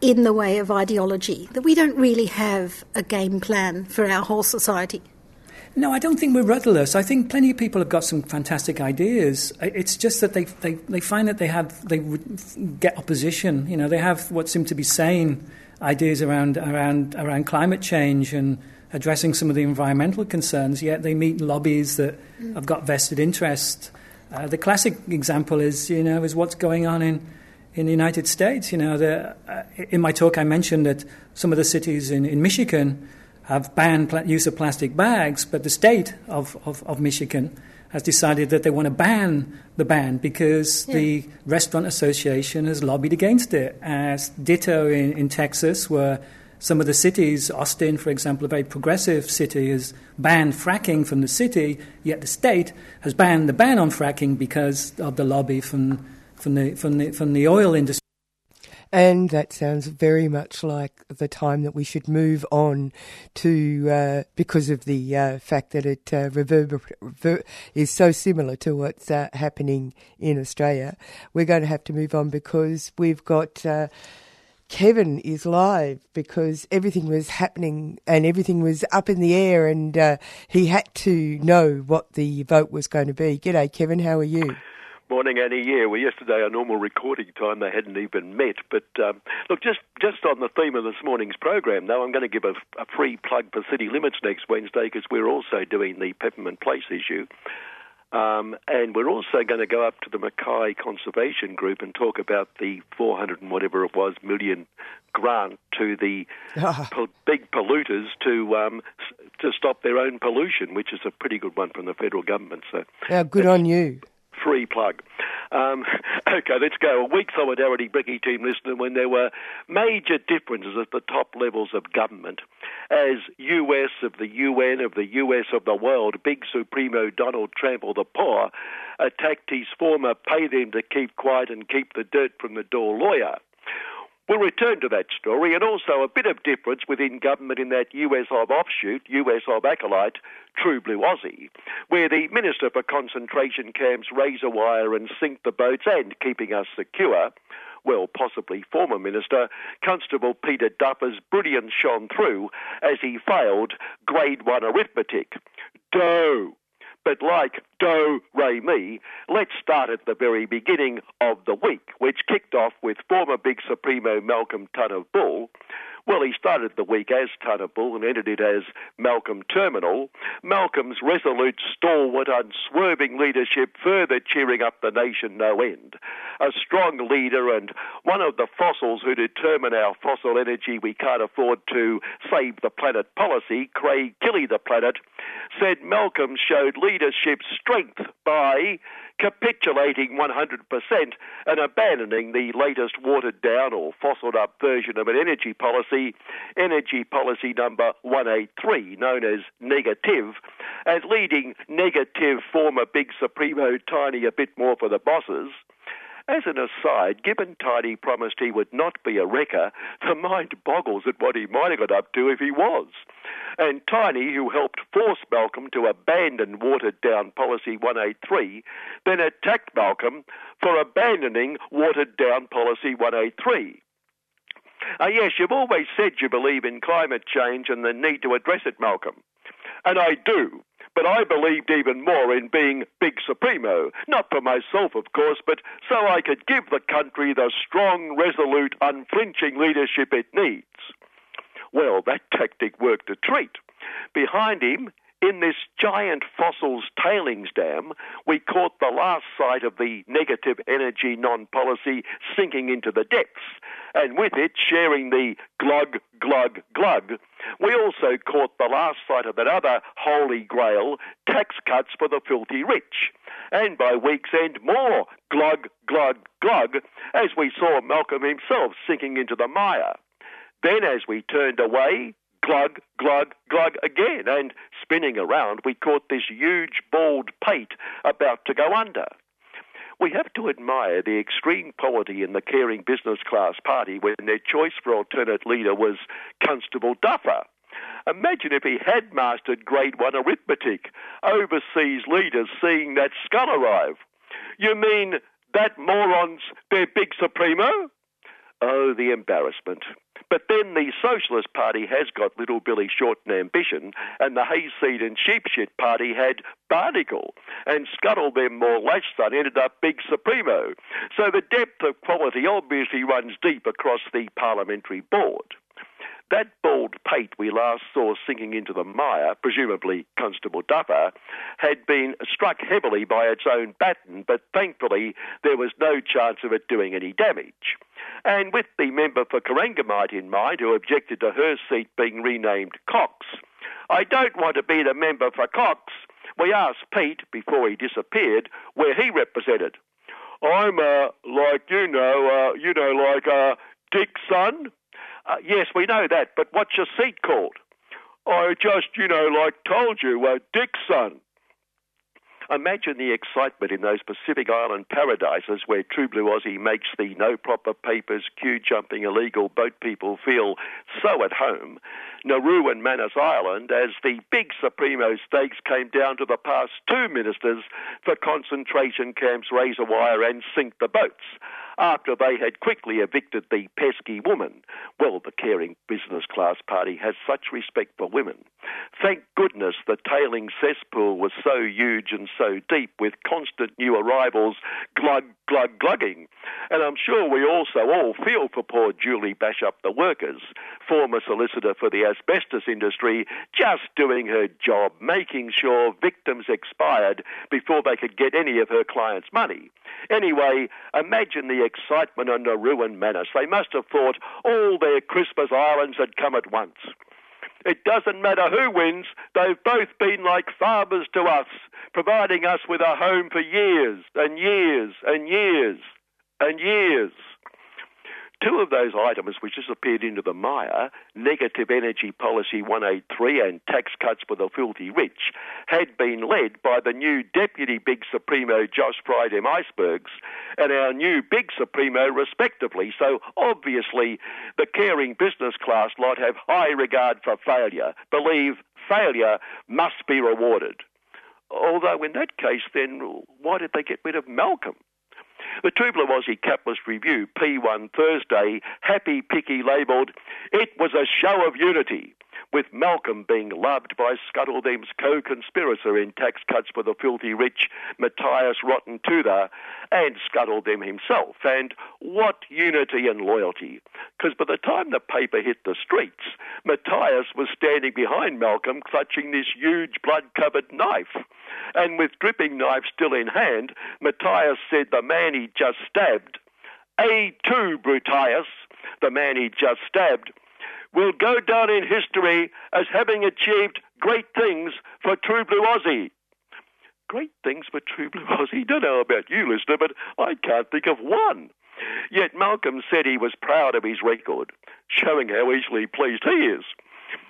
in the way of ideology? That we don't really have a game plan for our whole society? No, I don't think we're rudderless. I think plenty of people have got some fantastic ideas. It's just that they, they, they find that they have they get opposition. You know, they have what seem to be sane ideas around around around climate change and addressing some of the environmental concerns. Yet they meet lobbies that mm. have got vested interest. Uh, the classic example is you know is what's going on in in the United States. You know, the, uh, in my talk I mentioned that some of the cities in, in Michigan have banned pl- use of plastic bags, but the state of, of, of, Michigan has decided that they want to ban the ban because yeah. the Restaurant Association has lobbied against it. As ditto in, in Texas, where some of the cities, Austin, for example, a very progressive city, has banned fracking from the city, yet the state has banned the ban on fracking because of the lobby from, from, the, from, the, from the oil industry. And that sounds very much like the time that we should move on to, uh, because of the uh, fact that it uh, reverber- is so similar to what's uh, happening in Australia. We're going to have to move on because we've got. Uh, Kevin is live because everything was happening and everything was up in the air, and uh, he had to know what the vote was going to be. G'day, Kevin. How are you? Morning, Annie. Yeah, well, yesterday, our normal recording time, they hadn't even met. But um, look, just just on the theme of this morning's program, though, I'm going to give a, a free plug for City Limits next Wednesday because we're also doing the Pepper Tree Place issue. Um, and we're also going to go up to the Mackay Conservation Group and talk about the 400 and whatever it was million grant to the po- big polluters to um, to stop their own pollution, which is a pretty good one from the federal government. So, yeah, good on you free plug. Um, okay, let's go. A weak solidarity Bricky team listener when there were major differences at the top levels of government. As US of the UN, of the US of the world, Big Supremo Donald Trample the Poor attacked his former pay them to keep quiet and keep the dirt from the door lawyer. We'll return to that story and also a bit of difference within government in that US of offshoot, US of acolyte, True Blue Aussie, where the Minister for Concentration Camps razor wire and sink the boats and keeping us secure, well, possibly former Minister, Constable Peter Duffer's brilliance shone through as he failed grade one arithmetic. Doe but like Do Re Mi, let's start at the very beginning of the week, which kicked off with former Big Supremo Malcolm Tunner Bull well, he started the week as Bull and ended it as Malcolm Terminal. Malcolm's resolute, stalwart, unswerving leadership further cheering up the nation no end. A strong leader and one of the fossils who determine our fossil energy we can't afford to save the planet policy, Craig Killy the planet, said Malcolm showed leadership strength by capitulating 100% and abandoning the latest watered down or fossiled up version of an energy policy, energy policy number 183, known as negative, and leading negative former Big Supremo Tiny a bit more for the bosses. As an aside, given Tiny promised he would not be a wrecker, the mind boggles at what he might have got up to if he was. And Tiny, who helped force Malcolm to abandon watered down Policy 183, then attacked Malcolm for abandoning watered down Policy 183. Uh, yes, you've always said you believe in climate change and the need to address it, Malcolm. And I do. But I believed even more in being Big Supremo, not for myself, of course, but so I could give the country the strong, resolute, unflinching leadership it needs. Well, that tactic worked a treat. Behind him, in this giant fossils tailings dam, we caught the last sight of the negative energy non policy sinking into the depths, and with it sharing the glug, glug, glug. We also caught the last sight of that other holy grail tax cuts for the filthy rich. And by week's end, more glug, glug, glug, as we saw Malcolm himself sinking into the mire. Then, as we turned away, glug, glug, glug again, and spinning around, we caught this huge bald pate about to go under. We have to admire the extreme poverty in the caring business class party when their choice for alternate leader was Constable Duffer. Imagine if he had mastered grade one arithmetic, overseas leaders seeing that skull arrive. You mean that morons, their big supremo? Oh, the embarrassment. But then the Socialist Party has got Little Billy Shorten ambition, and the Hayseed and Sheepshit Party had Barnacle, and Scuttle them more Lashson ended up Big Supremo. So the depth of quality obviously runs deep across the parliamentary board. That bald pate we last saw sinking into the mire, presumably Constable Duffer, had been struck heavily by its own baton, but thankfully there was no chance of it doing any damage. And with the member for Corangamite in mind, who objected to her seat being renamed Cox, I don't want to be the member for Cox. We asked Pete, before he disappeared, where he represented. I'm, uh, like, you know, uh, you know, like, uh, Dick's son. Uh, yes, we know that, but what's your seat called? I just, you know, like told you, uh, Dick's son. Imagine the excitement in those Pacific Island paradises where True Blue Aussie makes the no proper papers, queue jumping illegal boat people feel so at home. Nauru and Manus Island as the big Supremo stakes came down to the past two ministers for concentration camps, razor wire, and sink the boats after they had quickly evicted the pesky woman. Well, the caring business class party has such respect for women. Thank goodness the tailing cesspool was so huge and so deep with constant new arrivals glug, glug, glugging. And I'm sure we also all feel for poor Julie Bashop the Workers, former solicitor for the asbestos industry, just doing her job, making sure victims expired before they could get any of her clients' money. Anyway, imagine the excitement on a and menace. They must have thought all their Christmas islands had come at once. It doesn't matter who wins, they've both been like fathers to us, providing us with a home for years and years and years and years. Two of those items which disappeared into the mire, negative energy policy 183 and tax cuts for the filthy rich, had been led by the new deputy big supremo Josh Friday Icebergs and our new big supremo respectively. So obviously the caring business class lot have high regard for failure, believe failure must be rewarded. Although in that case, then why did they get rid of Malcolm? The Blue Aussie Capitalist Review, P1 Thursday, happy picky labelled, It was a show of unity with Malcolm being loved by Scuttledem's co-conspirator in tax cuts for the filthy rich, Matthias Rotten Tuther, and Scuttledem himself. And what unity and loyalty! Because by the time the paper hit the streets, Matthias was standing behind Malcolm clutching this huge blood-covered knife. And with dripping knife still in hand, Matthias said the man he just stabbed, A2 Brutius, the man he just stabbed, will go down in history as having achieved great things for True Blue Aussie. Great things for True Blue Aussie. Don't know about you, listener, but I can't think of one. Yet Malcolm said he was proud of his record, showing how easily pleased he is.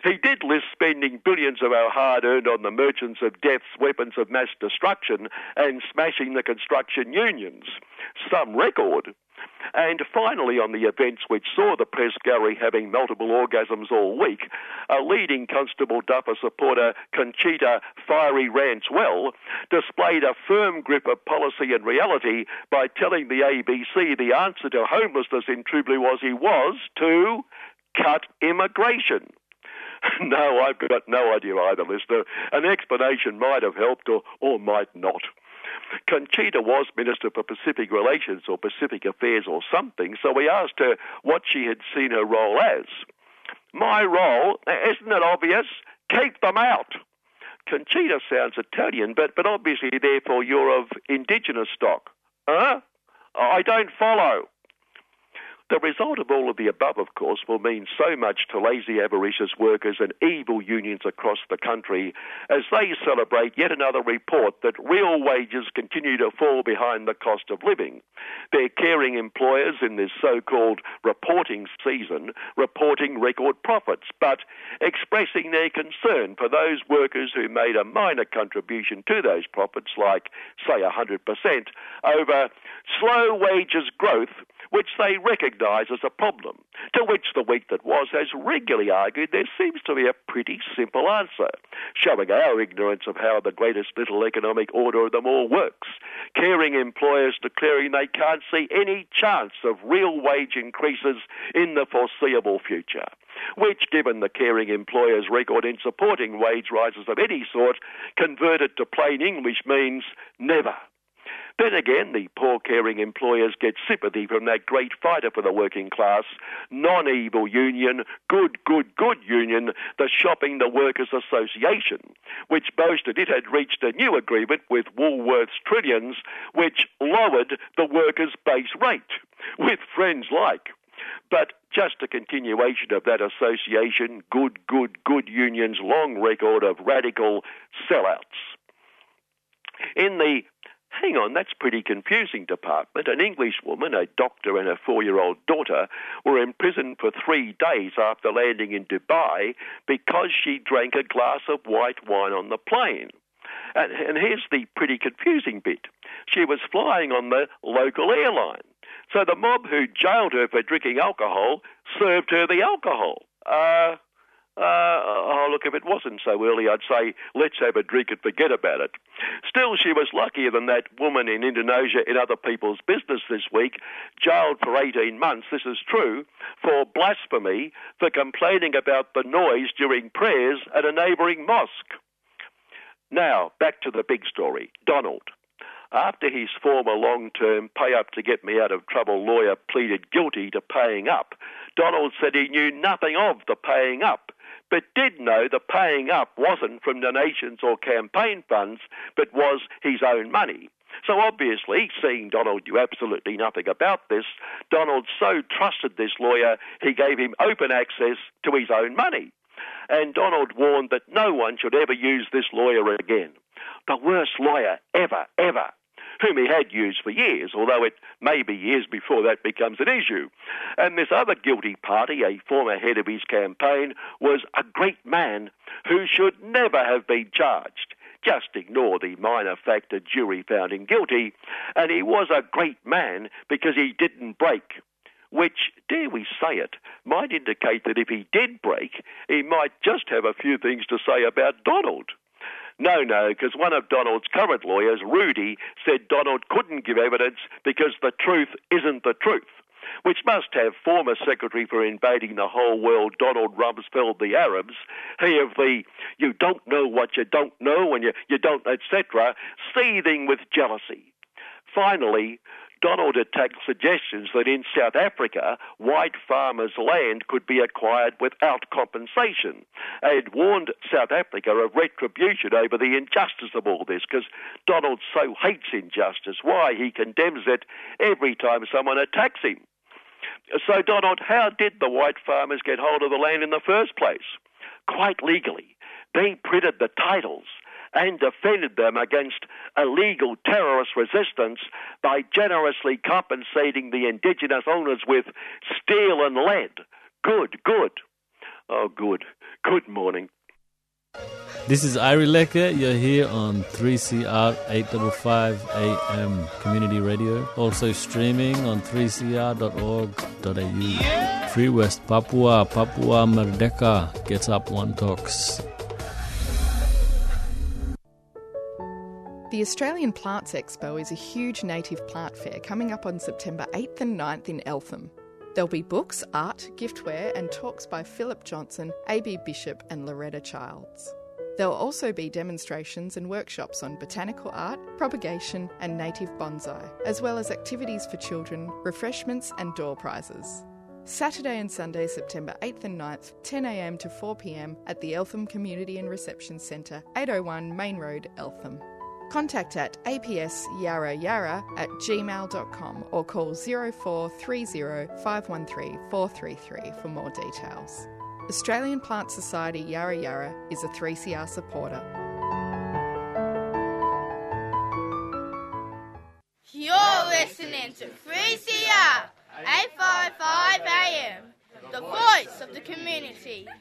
He did list spending billions of our hard earned on the merchants of death's weapons of mass destruction and smashing the construction unions. Some record. And finally, on the events which saw the press gallery having multiple orgasms all week, a leading Constable Duffer supporter, Conchita Fiery Rants Well, displayed a firm grip of policy and reality by telling the ABC the answer to homelessness in Blue Aussie was to cut immigration. no, I've got no idea either, listener. An explanation might have helped or, or might not. Conchita was Minister for Pacific Relations or Pacific Affairs or something, so we asked her what she had seen her role as. My role, isn't it obvious? Keep them out. Conchita sounds Italian, but, but obviously, therefore, you're of indigenous stock. Huh? I don't follow. The result of all of the above, of course, will mean so much to lazy, avaricious workers and evil unions across the country as they celebrate yet another report that real wages continue to fall behind the cost of living. They're caring employers in this so called reporting season, reporting record profits, but expressing their concern for those workers who made a minor contribution to those profits, like, say, 100%, over slow wages growth which they recognise as a problem, to which the week that was has regularly argued there seems to be a pretty simple answer, showing our ignorance of how the greatest little economic order of them all works. Caring employers declaring they can't see any chance of real wage increases in the foreseeable future which, given the caring employer's record in supporting wage rises of any sort, converted to plain English means never. Then again, the poor caring employers get sympathy from that great fighter for the working class, non evil union, good, good, good union, the Shopping the Workers Association, which boasted it had reached a new agreement with Woolworths Trillions, which lowered the workers' base rate, with friends like. But just a continuation of that association, good, good, good union's long record of radical sellouts. In the hang on, that's pretty confusing department. An English woman, a doctor, and a four year old daughter were imprisoned for three days after landing in Dubai because she drank a glass of white wine on the plane. And, and here's the pretty confusing bit she was flying on the local airline. So the mob who jailed her for drinking alcohol served her the alcohol. Uh, uh, oh, look, if it wasn't so early, I'd say, let's have a drink and forget about it. Still, she was luckier than that woman in Indonesia in other people's business this week, jailed for 18 months, this is true, for blasphemy, for complaining about the noise during prayers at a neighbouring mosque. Now, back to the big story Donald. After his former long term pay up to get me out of trouble lawyer pleaded guilty to paying up, Donald said he knew nothing of the paying up but did know the paying up wasn't from donations or campaign funds, but was his own money. So obviously, seeing Donald knew absolutely nothing about this, Donald so trusted this lawyer he gave him open access to his own money. And Donald warned that no one should ever use this lawyer again. The worst lawyer ever, ever whom he had used for years, although it may be years before that becomes an issue. And this other guilty party, a former head of his campaign, was a great man who should never have been charged. Just ignore the minor fact a jury found him guilty, and he was a great man because he didn't break which, dare we say it, might indicate that if he did break, he might just have a few things to say about Donald. No, no, because one of Donald's current lawyers, Rudy, said Donald couldn't give evidence because the truth isn't the truth which must have former Secretary for Invading the Whole World Donald Rumsfeld the Arabs, he of the you don't know what you don't know and you, you don't, etc., seething with jealousy. Finally, Donald attacked suggestions that in South Africa, white farmers' land could be acquired without compensation. He had warned South Africa of retribution over the injustice of all this because Donald so hates injustice. Why? He condemns it every time someone attacks him. So, Donald, how did the white farmers get hold of the land in the first place? Quite legally. They printed the titles and defended them against illegal terrorist resistance by generously compensating the indigenous owners with steel and lead. Good, good. Oh, good. Good morning. This is Iri Lecker. You're here on 3CR 855 AM Community Radio. Also streaming on 3cr.org.au. Free West Papua, Papua Merdeka. gets up, one talks. The Australian Plants Expo is a huge native plant fair coming up on September 8th and 9th in Eltham. There'll be books, art, giftware, and talks by Philip Johnson, A.B. Bishop, and Loretta Childs. There'll also be demonstrations and workshops on botanical art, propagation, and native bonsai, as well as activities for children, refreshments, and door prizes. Saturday and Sunday, September 8th and 9th, 10am to 4pm at the Eltham Community and Reception Centre, 801 Main Road, Eltham. Contact at apsyarrayarra at gmail.com or call 0430 513 433 for more details. Australian Plant Society Yarra Yarra is a 3CR supporter. You're listening to 3CR 855 AM, the voice of the community.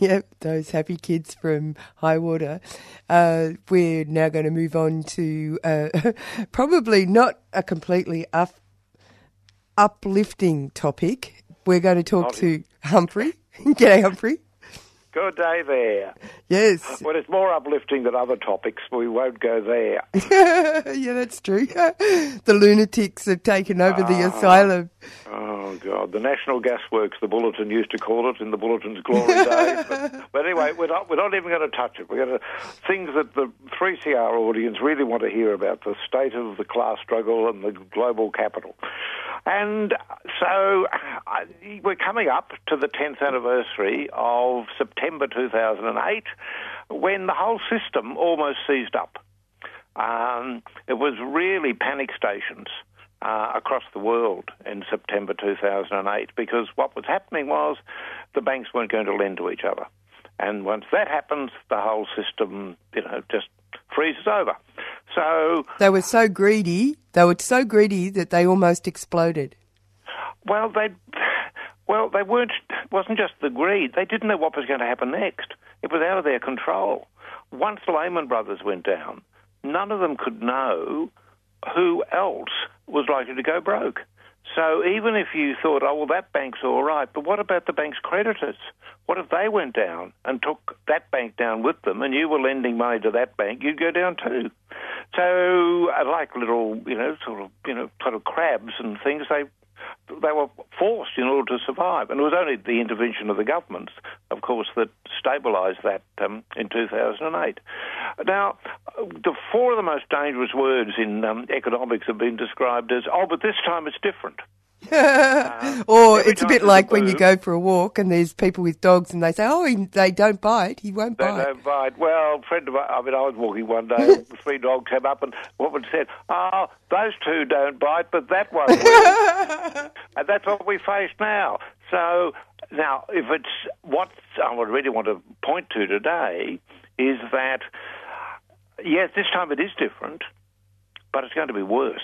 Yep, those happy kids from High Water. Uh, we're now going to move on to uh, probably not a completely up, uplifting topic. We're going to talk to Humphrey. G'day, Humphrey. Good day there. Yes. Well, it's more uplifting than other topics. We won't go there. yeah, that's true. the lunatics have taken over the Ah. asylum. Oh God, the National Gas Works, the Bulletin used to call it in the Bulletin's glory days. But, but anyway, we're not we're not even going to touch it. We're going to things that the 3CR audience really want to hear about: the state of the class struggle and the global capital. And so uh, we're coming up to the 10th anniversary of September 2008, when the whole system almost seized up. Um, it was really panic stations uh, across the world in September 2008 because what was happening was the banks weren't going to lend to each other. And once that happens, the whole system, you know, just freezes over. So, They were so greedy. They were so greedy that they almost exploded. well, they, well, they weren't. Wasn't just the greed. They didn't know what was going to happen next. It was out of their control. Once Lehman Brothers went down, none of them could know who else was likely to go broke. So even if you thought, oh, well, that bank's all right, but what about the bank's creditors? What if they went down and took that bank down with them and you were lending money to that bank, you'd go down too. So, uh, like little, you know, sort of, you know, sort of crabs and things, they they were forced in order to survive. And it was only the intervention of the governments, of course, that stabilised that um, in 2008. Now, the four of the most dangerous words in um, economics have been described as, oh, but this time it's different. Or it's a bit a like when you go for a walk and there's people with dogs and they say, oh, he, they don't bite. He won't They bite. don't bite. Well, friend of mine, I mean, I was walking one day, three dogs came up, and woman said, "Oh, those two don't bite, but that one will." and that's what we face now. So now, if it's what I would really want to point to today is that yes, this time it is different, but it's going to be worse.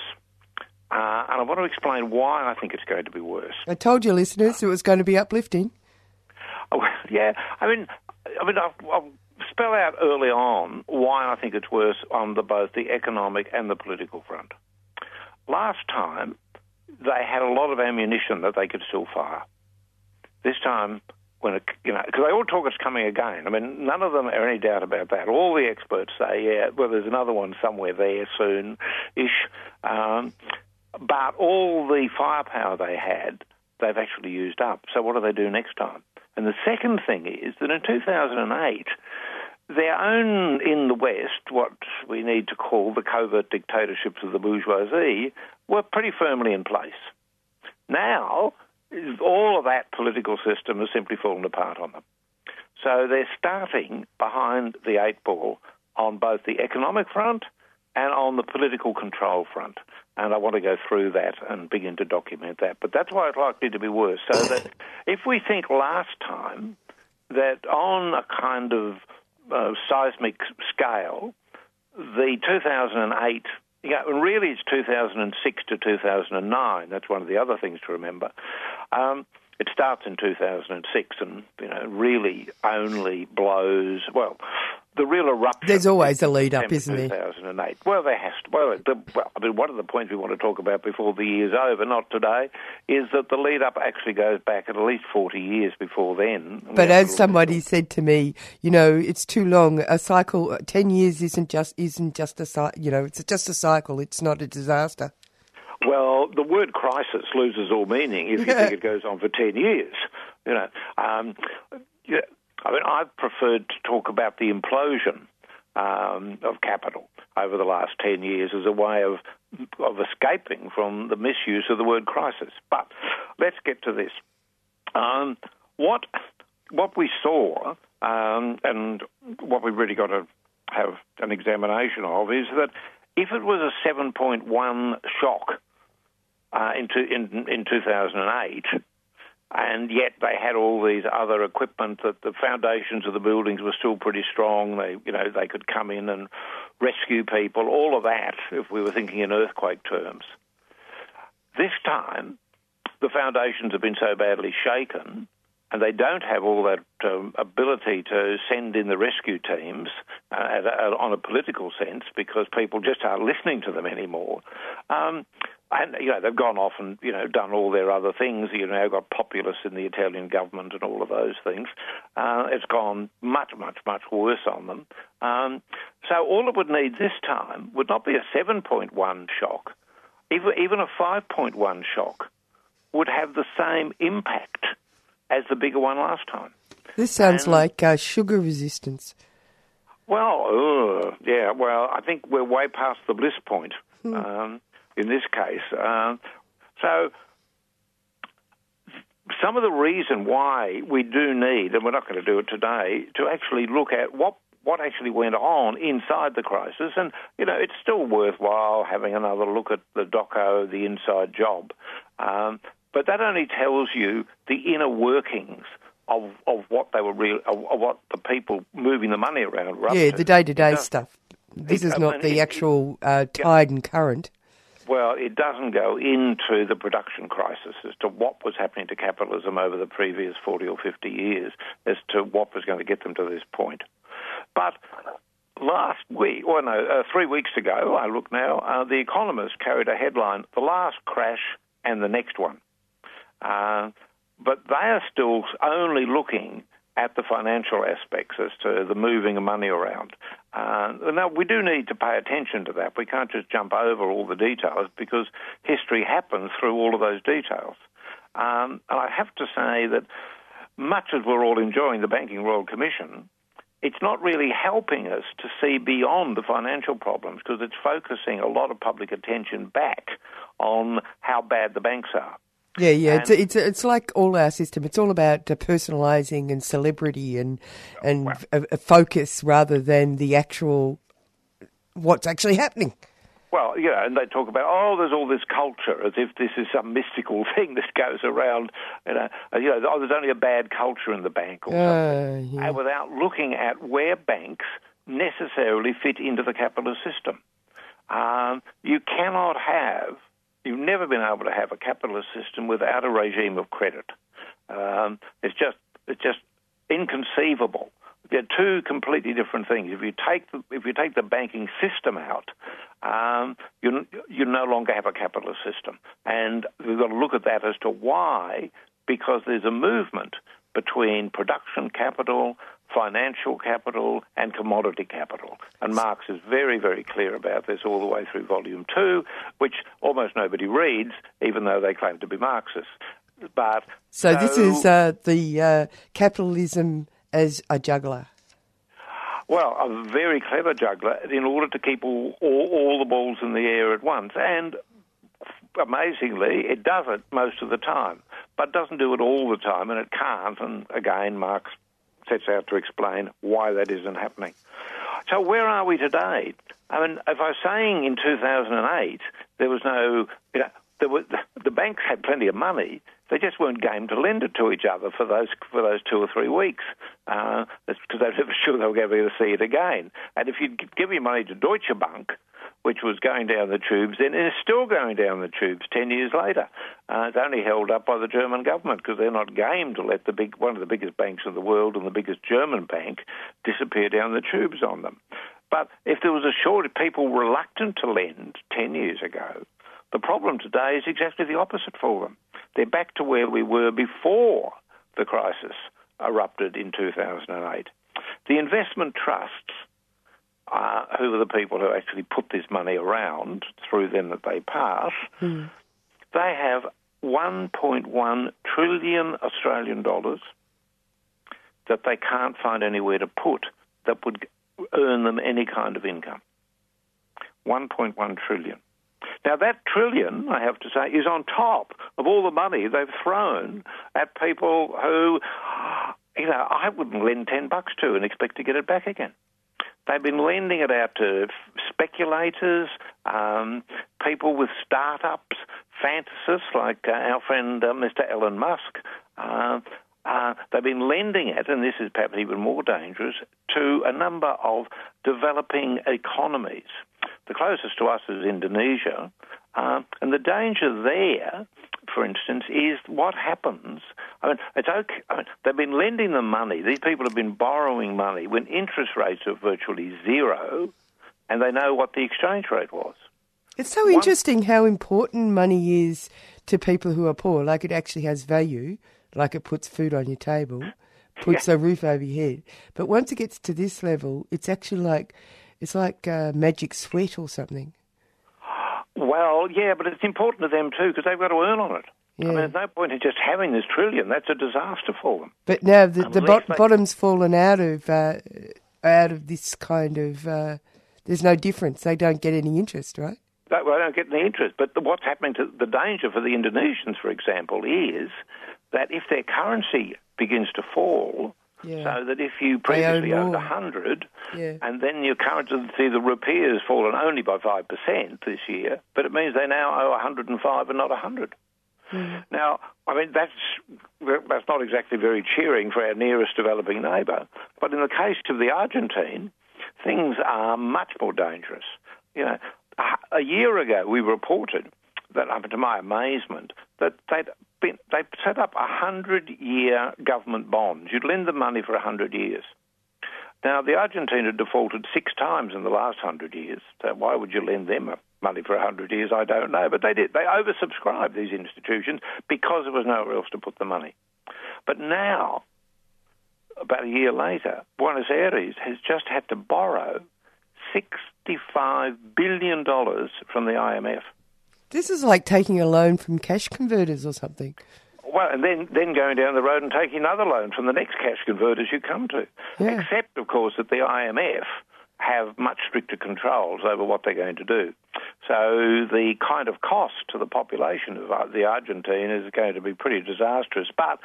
Uh, and I want to explain why I think it's going to be worse. I told you, listeners, it was going to be uplifting. Oh, yeah, I mean, I mean, I'll, I'll spell out early on why I think it's worse on the, both the economic and the political front. Last time, they had a lot of ammunition that they could still fire. This time, when it, you know, because they all talk it's coming again. I mean, none of them are any doubt about that. All the experts say, yeah, well, there's another one somewhere there soon-ish. Um, but all the firepower they had, they've actually used up. So what do they do next time? And the second thing is that in 2008, their own in the West, what we need to call the covert dictatorships of the bourgeoisie, were pretty firmly in place. Now, all of that political system has simply fallen apart on them. So they're starting behind the eight ball on both the economic front and on the political control front. And I want to go through that and begin to document that. But that's why it's likely to be worse. So that if we think last time that on a kind of uh, seismic scale, the 2008, yeah, and really it's 2006 to 2009. That's one of the other things to remember. Um, it starts in 2006 and you know really only blows well. The real eruption. There's always a lead up, isn't there? 2008. Well, there has to. Well, the, well, I mean, one of the points we want to talk about before the year's over, not today, is that the lead up actually goes back at least 40 years before then. But as somebody said to me, you know, it's too long. A cycle, ten years isn't just isn't just a cycle. You know, it's just a cycle. It's not a disaster. Well, the word crisis loses all meaning if you think it goes on for 10 years. You know, um, yeah, I mean, I've preferred to talk about the implosion um, of capital over the last 10 years as a way of, of escaping from the misuse of the word crisis. But let's get to this. Um, what what we saw, um, and what we've really got to have an examination of, is that if it was a 7.1 shock uh, in, in, in 2008, and yet they had all these other equipment that the foundations of the buildings were still pretty strong. They, you know, they could come in and rescue people. All of that, if we were thinking in earthquake terms. This time, the foundations have been so badly shaken, and they don't have all that um, ability to send in the rescue teams uh, at a, on a political sense because people just aren't listening to them anymore. Um, and you know they've gone off and you know done all their other things. You know, got populists in the Italian government and all of those things. Uh, it's gone much, much, much worse on them. Um, so all it would need this time would not be a 7.1 shock, even even a 5.1 shock would have the same impact as the bigger one last time. This sounds And- like uh, sugar resistance. Well, ugh, yeah. Well, I think we're way past the bliss point um, in this case. Um, so, some of the reason why we do need, and we're not going to do it today, to actually look at what what actually went on inside the crisis, and you know, it's still worthwhile having another look at the doco, the inside job. Um, but that only tells you the inner workings of of what they were real, of, of what the people moving the money around were Yeah, the day to day stuff. This it- is I not mean, the it- actual uh, tide and current. Well, it doesn't go into the production crisis as to what was happening to capitalism over the previous 40 or 50 years as to what was going to get them to this point. But last week, or no, uh, three weeks ago, I look now, uh, The Economist carried a headline, The Last Crash and the Next One. Uh, but they are still only looking at the financial aspects as to the moving of money around. Uh, now, we do need to pay attention to that. We can't just jump over all the details because history happens through all of those details. Um, and I have to say that much as we're all enjoying the Banking Royal Commission, it's not really helping us to see beyond the financial problems because it's focusing a lot of public attention back on how bad the banks are. Yeah, yeah. It's, And- it's it's like all our system. It's all about uh, personalising and celebrity and and a, a focus rather than the actual what's actually happening. Well, you know, and they talk about, oh, there's all this culture, as if this is some mystical thing that goes around, you know, uh, you know, oh, there's only a bad culture in the bank or something, Uh, uh, without looking at where banks necessarily fit into the capitalist system. Um, you cannot have, you've never been able to have a capitalist system without a regime of credit. Um, it's just, it's just inconceivable. They're two completely different things. If you take the, if you take the banking system out, um, you you no longer have a capitalist system, and we've got to look at that as to why. Because there's a movement between production capital, financial capital, and commodity capital, and Marx is very very clear about this all the way through Volume Two, which almost nobody reads, even though they claim to be Marxists. But So, this is uh, the uh, capitalism as a juggler. Well, a very clever juggler in order to keep all, all, all the balls in the air at once. And amazingly, it does it most of the time, but doesn't do it all the time, and it can't. And again, Marx sets out to explain why that isn't happening. So, where are we today? I mean, if I was saying in 2008 there was no, you know, there were, the banks had plenty of money. They just weren't game to lend it to each other for those for those two or three weeks uh, because they were sure they were going to be able to see it again. And if you give your money to Deutsche Bank, which was going down the tubes, then it is still going down the tubes ten years later. Uh, it's only held up by the German government because they're not game to let the big one of the biggest banks in the world and the biggest German bank disappear down the tubes on them. But if there was a shortage, people reluctant to lend ten years ago, the problem today is exactly the opposite for them. They're back to where we were before the crisis erupted in 2008. The investment trusts, uh, who are the people who actually put this money around through them that they pass, they have 1.1 trillion Australian dollars that they can't find anywhere to put that would earn them any kind of income. 1.1 trillion. Now, that trillion, I have to say, is on top of all the money they've thrown at people who, you know, I wouldn't lend 10 bucks to and expect to get it back again. They've been lending it out to speculators, um, people with startups, fantasists like uh, our friend uh, Mr. Elon Musk. Uh, uh, they've been lending it, and this is perhaps even more dangerous, to a number of developing economies. The closest to us is Indonesia, uh, and the danger there, for instance, is what happens. I mean, it's okay. I mean, they've been lending them money. These people have been borrowing money when interest rates are virtually zero, and they know what the exchange rate was. It's so interesting how important money is to people who are poor. Like it actually has value, like it puts food on your table, puts a roof over your head. But once it gets to this level, it's actually like it's like uh, magic sweat or something. Well, yeah, but it's important to them too because they've got to earn on it. I mean, there's no point in just having this trillion. That's a disaster for them. But now the, the bot- they- bottom's fallen out of uh, out of this kind of. Uh, there's no difference. They don't get any interest, right? They, well, they don't get any interest. But the, what's happening to the danger for the Indonesians, for example, is that if their currency begins to fall, Yeah. so that if you previously a hundred, Yeah. and then your currency, the rupiah, has fallen only by five percent this year, but it means they now owe 105 and not 100. Now, I mean, that's that's not exactly very cheering for our nearest developing neighbour. But in the case of the Argentine, things are much more dangerous. You know, a, a year ago we reported that, um, to my amazement, that they'd been they set up a hundred-year government bonds. You'd lend them money for a hundred years. Now, the Argentina defaulted six times in the last hundred years. So why would you lend them money for a hundred years? I don't know. But they did. They oversubscribed these institutions because there was nowhere else to put the money. But now, about a year later, Buenos Aires has just had to borrow $65 billion from the IMF. This is like taking a loan from cash converters or something. Well, and then, then going down the road and taking another loan from the next cash converters you come to. Yeah. Except, of course, that the IMF have much stricter controls over what they're going to do. So the kind of cost to the population of uh, the Argentine is going to be pretty disastrous. But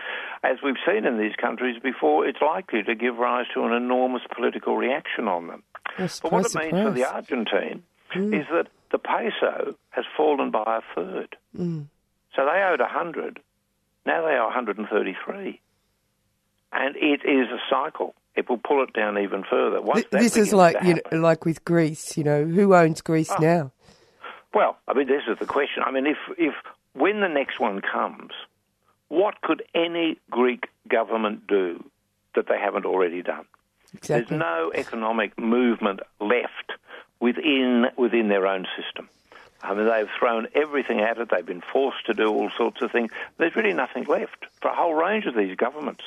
as we've seen in these countries before, it's likely to give rise to an enormous political reaction on them. Yes, But what it means for the. Argentine Mm. is that the peso has fallen by a third. Mm. So they owed 100. Now they owe 133. And it is a cycle. It will pull it down even further. Once Th- this is like you know, like with Greece. You know, who owns Greece Oh. now? Well, I mean, this is the question. I mean, if, if when the next one comes, what could any Greek government do that they haven't already done? Exactly. There's no economic movement left within within their own system. I mean, they've thrown everything at it. They've been forced to do all sorts of things. There's really nothing left for a whole range of these governments.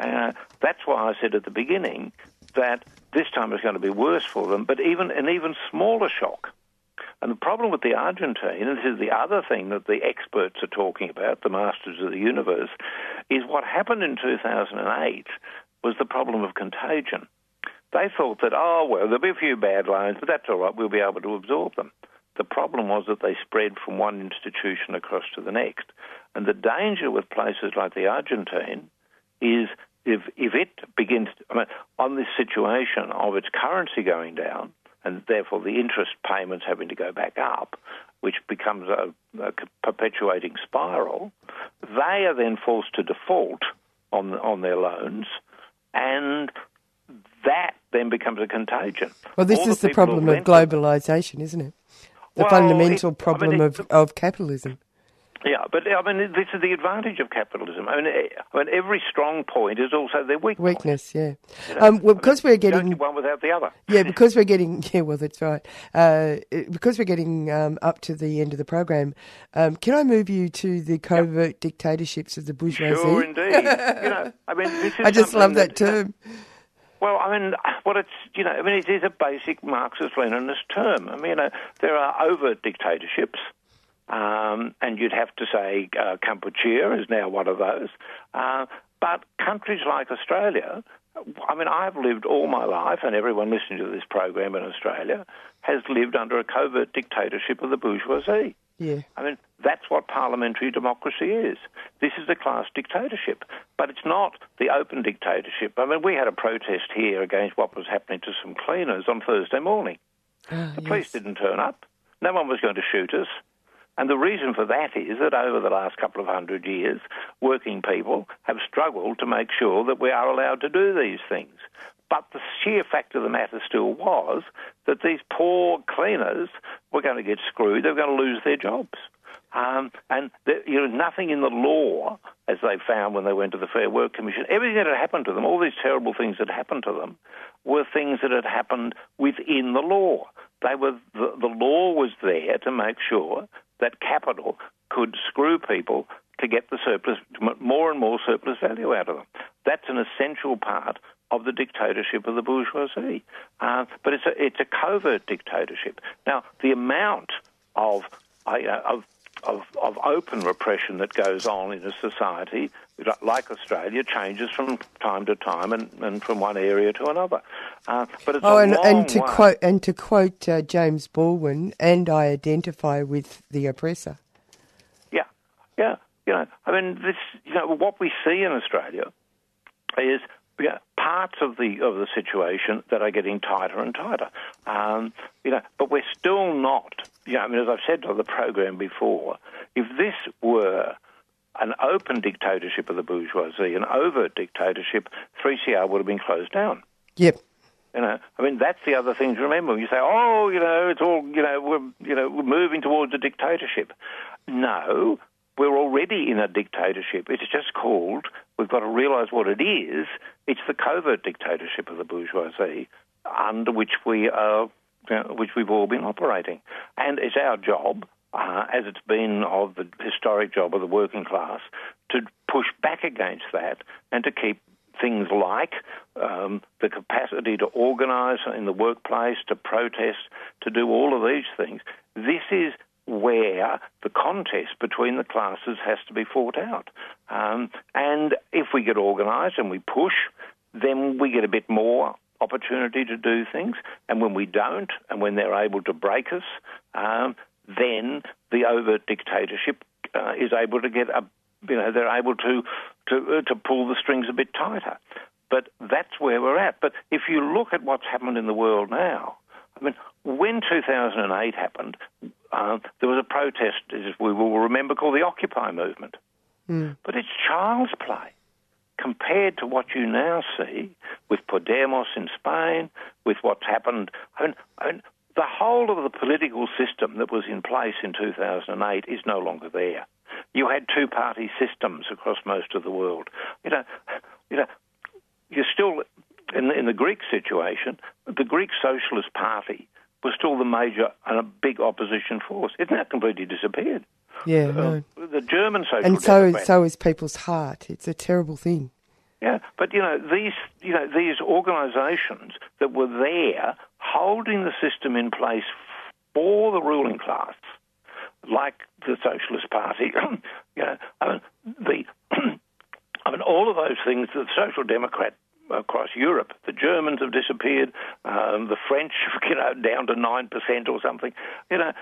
Uh, that's why I said at the beginning that this time it's going to be worse for them, but even an even smaller shock. And the problem with the Argentine, and this is the other thing that the experts are talking about, the masters of the universe, is what happened in 2008 was the problem of contagion. They thought that, oh, well, there'll be a few bad loans, but that's all right, we'll be able to absorb them. The problem was that they spread from one institution across to the next. And the danger with places like the Argentine is if, if it begins, I mean, on this situation of its currency going down, and therefore the interest payments having to go back up, which becomes a, a perpetuating spiral, they are then forced to default on, on their loans, and that then becomes a contagion. Well, this All is the who problem of globalization, isn't it? The Well, fundamental it- I mean, problem it- of, of capitalism. Yeah, but I mean, this is the advantage of capitalism. I mean, eh, I mean, every strong point is also their weak point. Weakness, yeah. You know, Um, well, I mean, because we're getting get one without the other. Yeah, because we're getting yeah, well, that's right. Uh, because we're getting um, up to the end of the program, um, can I move you to the covert dictatorships of the bourgeoisie? Sure, indeed. you know, I mean, this is I just love something that term. Well, I mean, well, it's you know, I mean, it is a basic Marxist-Leninist term. I mean, you know, there are overt dictatorships, um, and you'd have to say uh, Kampuchea is now one of those. Uh, But countries like Australia, I mean, I've lived all my life, and everyone listening to this program in Australia has lived under a covert dictatorship of the bourgeoisie. Yeah. I mean, that's what parliamentary democracy is. This is a class dictatorship, but it's not the open dictatorship. I mean, we had a protest here against what was happening to some cleaners on Thursday morning. Ah, the police didn't turn up. No one was going to shoot us. And the reason for that is that over the last couple of hundred years, working people have struggled to make sure that we are allowed to do these things. But the sheer fact of the matter still was that these poor cleaners were going to get screwed. They were going to lose their jobs. Um, and there, you know, nothing in the law, as they found when they went to the Fair Work Commission, everything that had happened to them, all these terrible things that happened to them, were things that had happened within the law. They were the, the law was there to make sure that capital could screw people to get the surplus, more and more surplus value out of them. That's an essential part of the dictatorship of the bourgeoisie. Uh, but it's a, it's a covert dictatorship. Now, the amount of, uh, of, of, of open repression that goes on in a society like Australia changes from time to time and, and from one area to another. Uh, but it's oh, and, and to way. quote and to quote uh, James Baldwin, and I identify with the oppressor. Yeah, yeah. You know, I mean, this. You know, what we see in Australia is yeah, parts of the of the situation that are getting tighter and tighter. Um, you know, but we're still not. You know, I mean, as I've said on the program before, if this were an open dictatorship of the bourgeoisie, an overt dictatorship, 3CR would have been closed down. Yep. You know, I mean, that's the other thing to remember. You say, oh, you know, it's all, you know, we're, you know, we're moving towards a dictatorship. No, we're already in a dictatorship. It's just called, we've got to realise what it is. It's the covert dictatorship of the bourgeoisie under which we are, which we've all been operating. And it's our job, uh, as it's been of the historic job of the working class, to push back against that and to keep things like um, the capacity to organise in the workplace, to protest, to do all of these things. This is where the contest between the classes has to be fought out. Um, and if we get organised and we push, then we get a bit more opportunity to do things. And when we don't, and when they're able to break us, um, then the overt dictatorship uh, is able to get a, you know, they're able to to uh, to pull the strings a bit tighter. But that's where we're at. But if you look at what's happened in the world now, I mean, when 2008 happened, uh, there was a protest, as we will remember, called the Occupy movement. Mm. But it's child's play compared to what you now see with Podemos in Spain, with what's happened. I mean, I mean, the whole of the political system that was in place in 2008 is no longer there. You had two-party systems across most of the world. You know, you know, you're still in the, in the Greek situation. The Greek Socialist Party was still the major and a big opposition force. It's now completely disappeared. Yeah, Uh, no. the German Social and so Democrats- so is people's heart. It's a terrible thing. Yeah, but you know these you know these organisations that were there holding the system in place for the ruling class, like the Socialist Party. you know, I mean the I mean all of those things. The Social Democrat across Europe, the Germans have disappeared. Um, the French, you know, down to nine percent or something. You know,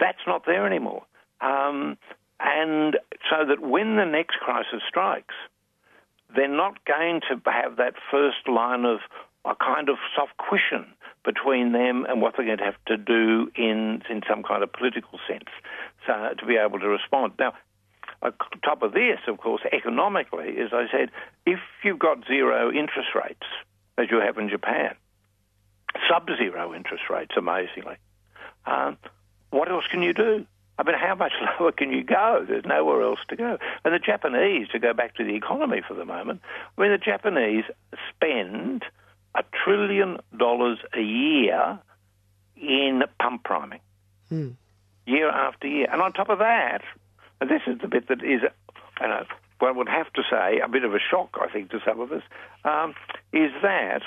that's not there anymore. Um, and so that when the next crisis strikes, they're not going to have that first line of a kind of soft cushion between them and what they're going to have to do in in some kind of political sense, so to be able to respond. Now, on top of this, of course, economically, as I said, if you've got zero interest rates, as you have in Japan, sub-zero interest rates, amazingly, um, what else can you do? I mean, how much lower can you go? There's nowhere else to go. And the Japanese, to go back to the economy for the moment, I mean, the Japanese spend a trillion dollars a year in pump priming, Hmm. year after year. And on top of that, and this is the bit that is, you know, one would have to say, a bit of a shock, I think, to some of us, um, is that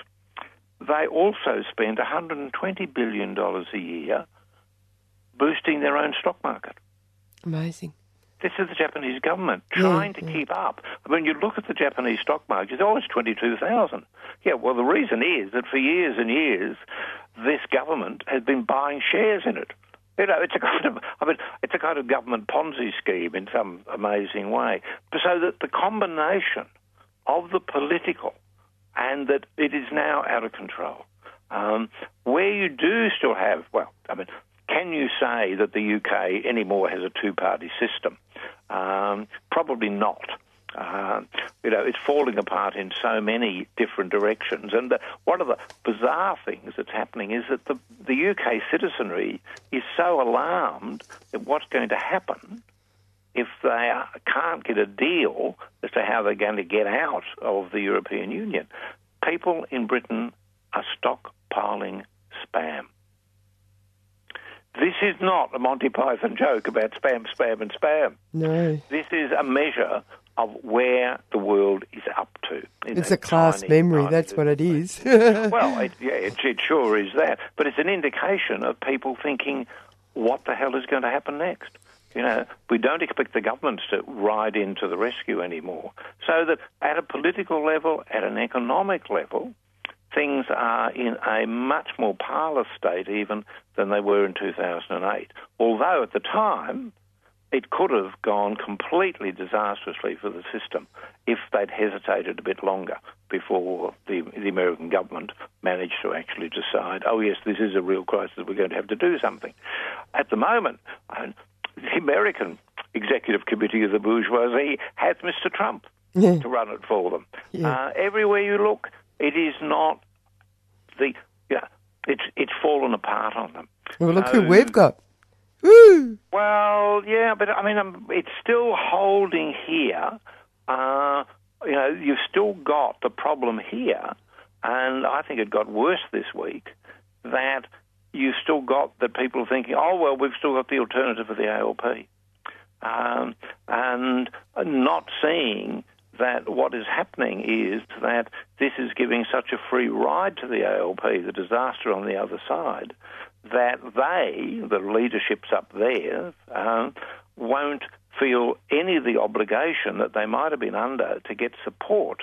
they also spend $120 billion a year boosting their own stock market. Amazing. This is the Japanese government trying to keep up. I mean, you look at the Japanese stock market, it's always 22,000. Yeah, well, the reason is that for years and years, this government has been buying shares in it. You know, it's a kind of, I mean, it's a kind of government Ponzi scheme in some amazing way. So that the combination of the political and that it is now out of control. Um, where you do still have, well, I mean, can you say that the UK anymore has a two-party system? Um, probably not. Uh, you know, it's falling apart in so many different directions. And uh, one of the bizarre things that's happening is that the, the UK citizenry is so alarmed at what's going to happen if they can't get a deal as to how they're going to get out of the European Union. People in Britain are stockpiling spam. This is not a Monty Python joke about spam, spam, and spam. No. This is a measure of where the world is up to. It's a class memory, that's what it is. well, it, yeah, it, it sure is that. But it's an indication of people thinking, what the hell is going to happen next? You know, we don't expect the governments to ride into the rescue anymore. So that at a political level, at an economic level, things are in a much more parlous state even than they were in 2008. Although at the time, it could have gone completely disastrously for the system if they'd hesitated a bit longer before the, the American government managed to actually decide, oh, yes, this is a real crisis, we're going to have to do something. At the moment, the American Executive Committee of the bourgeoisie has Mr. Trump Yeah. to run it for them. Yeah. Uh, everywhere you look, it is not the, yeah, it's, it's fallen apart on them. well, look So- who we've got. Well, yeah, but I mean, um, it's still holding here. Uh, you know, you've still got the problem here, and I think it got worse this week. That you've still got that people are thinking, oh well, we've still got the alternative of the ALP, um, and not seeing that what is happening is that this is giving such a free ride to the ALP, the disaster on the other side, that they, the leaderships up there, um, won't feel any of the obligation that they might have been under to get support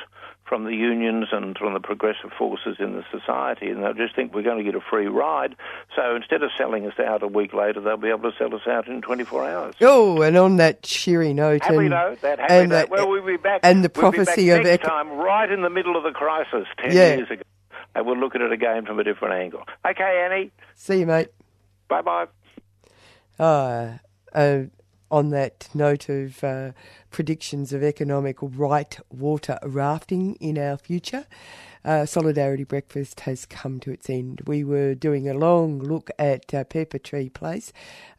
from the unions and from the progressive forces in the society. And they'll just think we're going to get a free ride. So instead of selling us out a week later, they'll be able to sell us out in 24 hours. Oh, and on that cheery note, Happy and, note, that happy and, note. uh, Well, we'll be back. and the we'll prophecy of next eco- time, right in the middle of the crisis, 10 Yeah. years ago. And we'll look at it again from a different angle. Okay, Annie. See you, mate. Bye bye. Uh, uh, on that note of uh, predictions of economic right water rafting in our future, uh, Solidarity Breakfast has come to its end. We were doing a long look at uh, Pepper Tree Place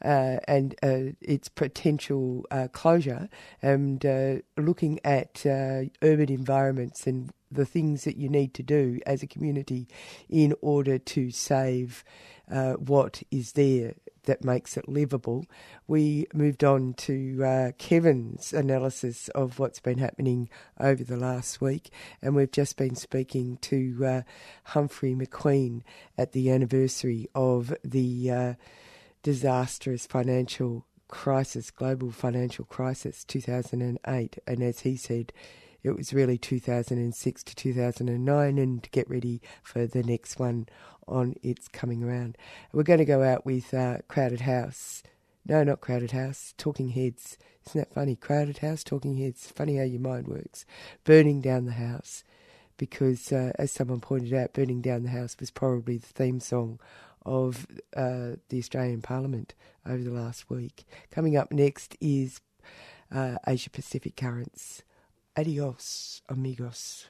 uh, and uh, its potential uh, closure and uh, looking at uh, urban environments and the things that you need to do as a community in order to save uh, what is there that makes it livable. We moved on to uh, Kevin's analysis of what's been happening over the last week, and we've just been speaking to uh, Humphrey McQueen at the anniversary of the uh, disastrous financial crisis, global financial crisis, 2008. And as he said, it was really 2006 to 2009, and get ready for the next one on its coming around. We're going to go out with uh, Crowded House. No, not Crowded House, Talking Heads. Isn't that funny? Crowded House, Talking Heads. Funny how your mind works. Burning Down the House. Because, uh, as someone pointed out, Burning Down the House was probably the theme song of uh, the Australian Parliament over the last week. Coming up next is uh, Asia Pacific Currents. Adios, amigos.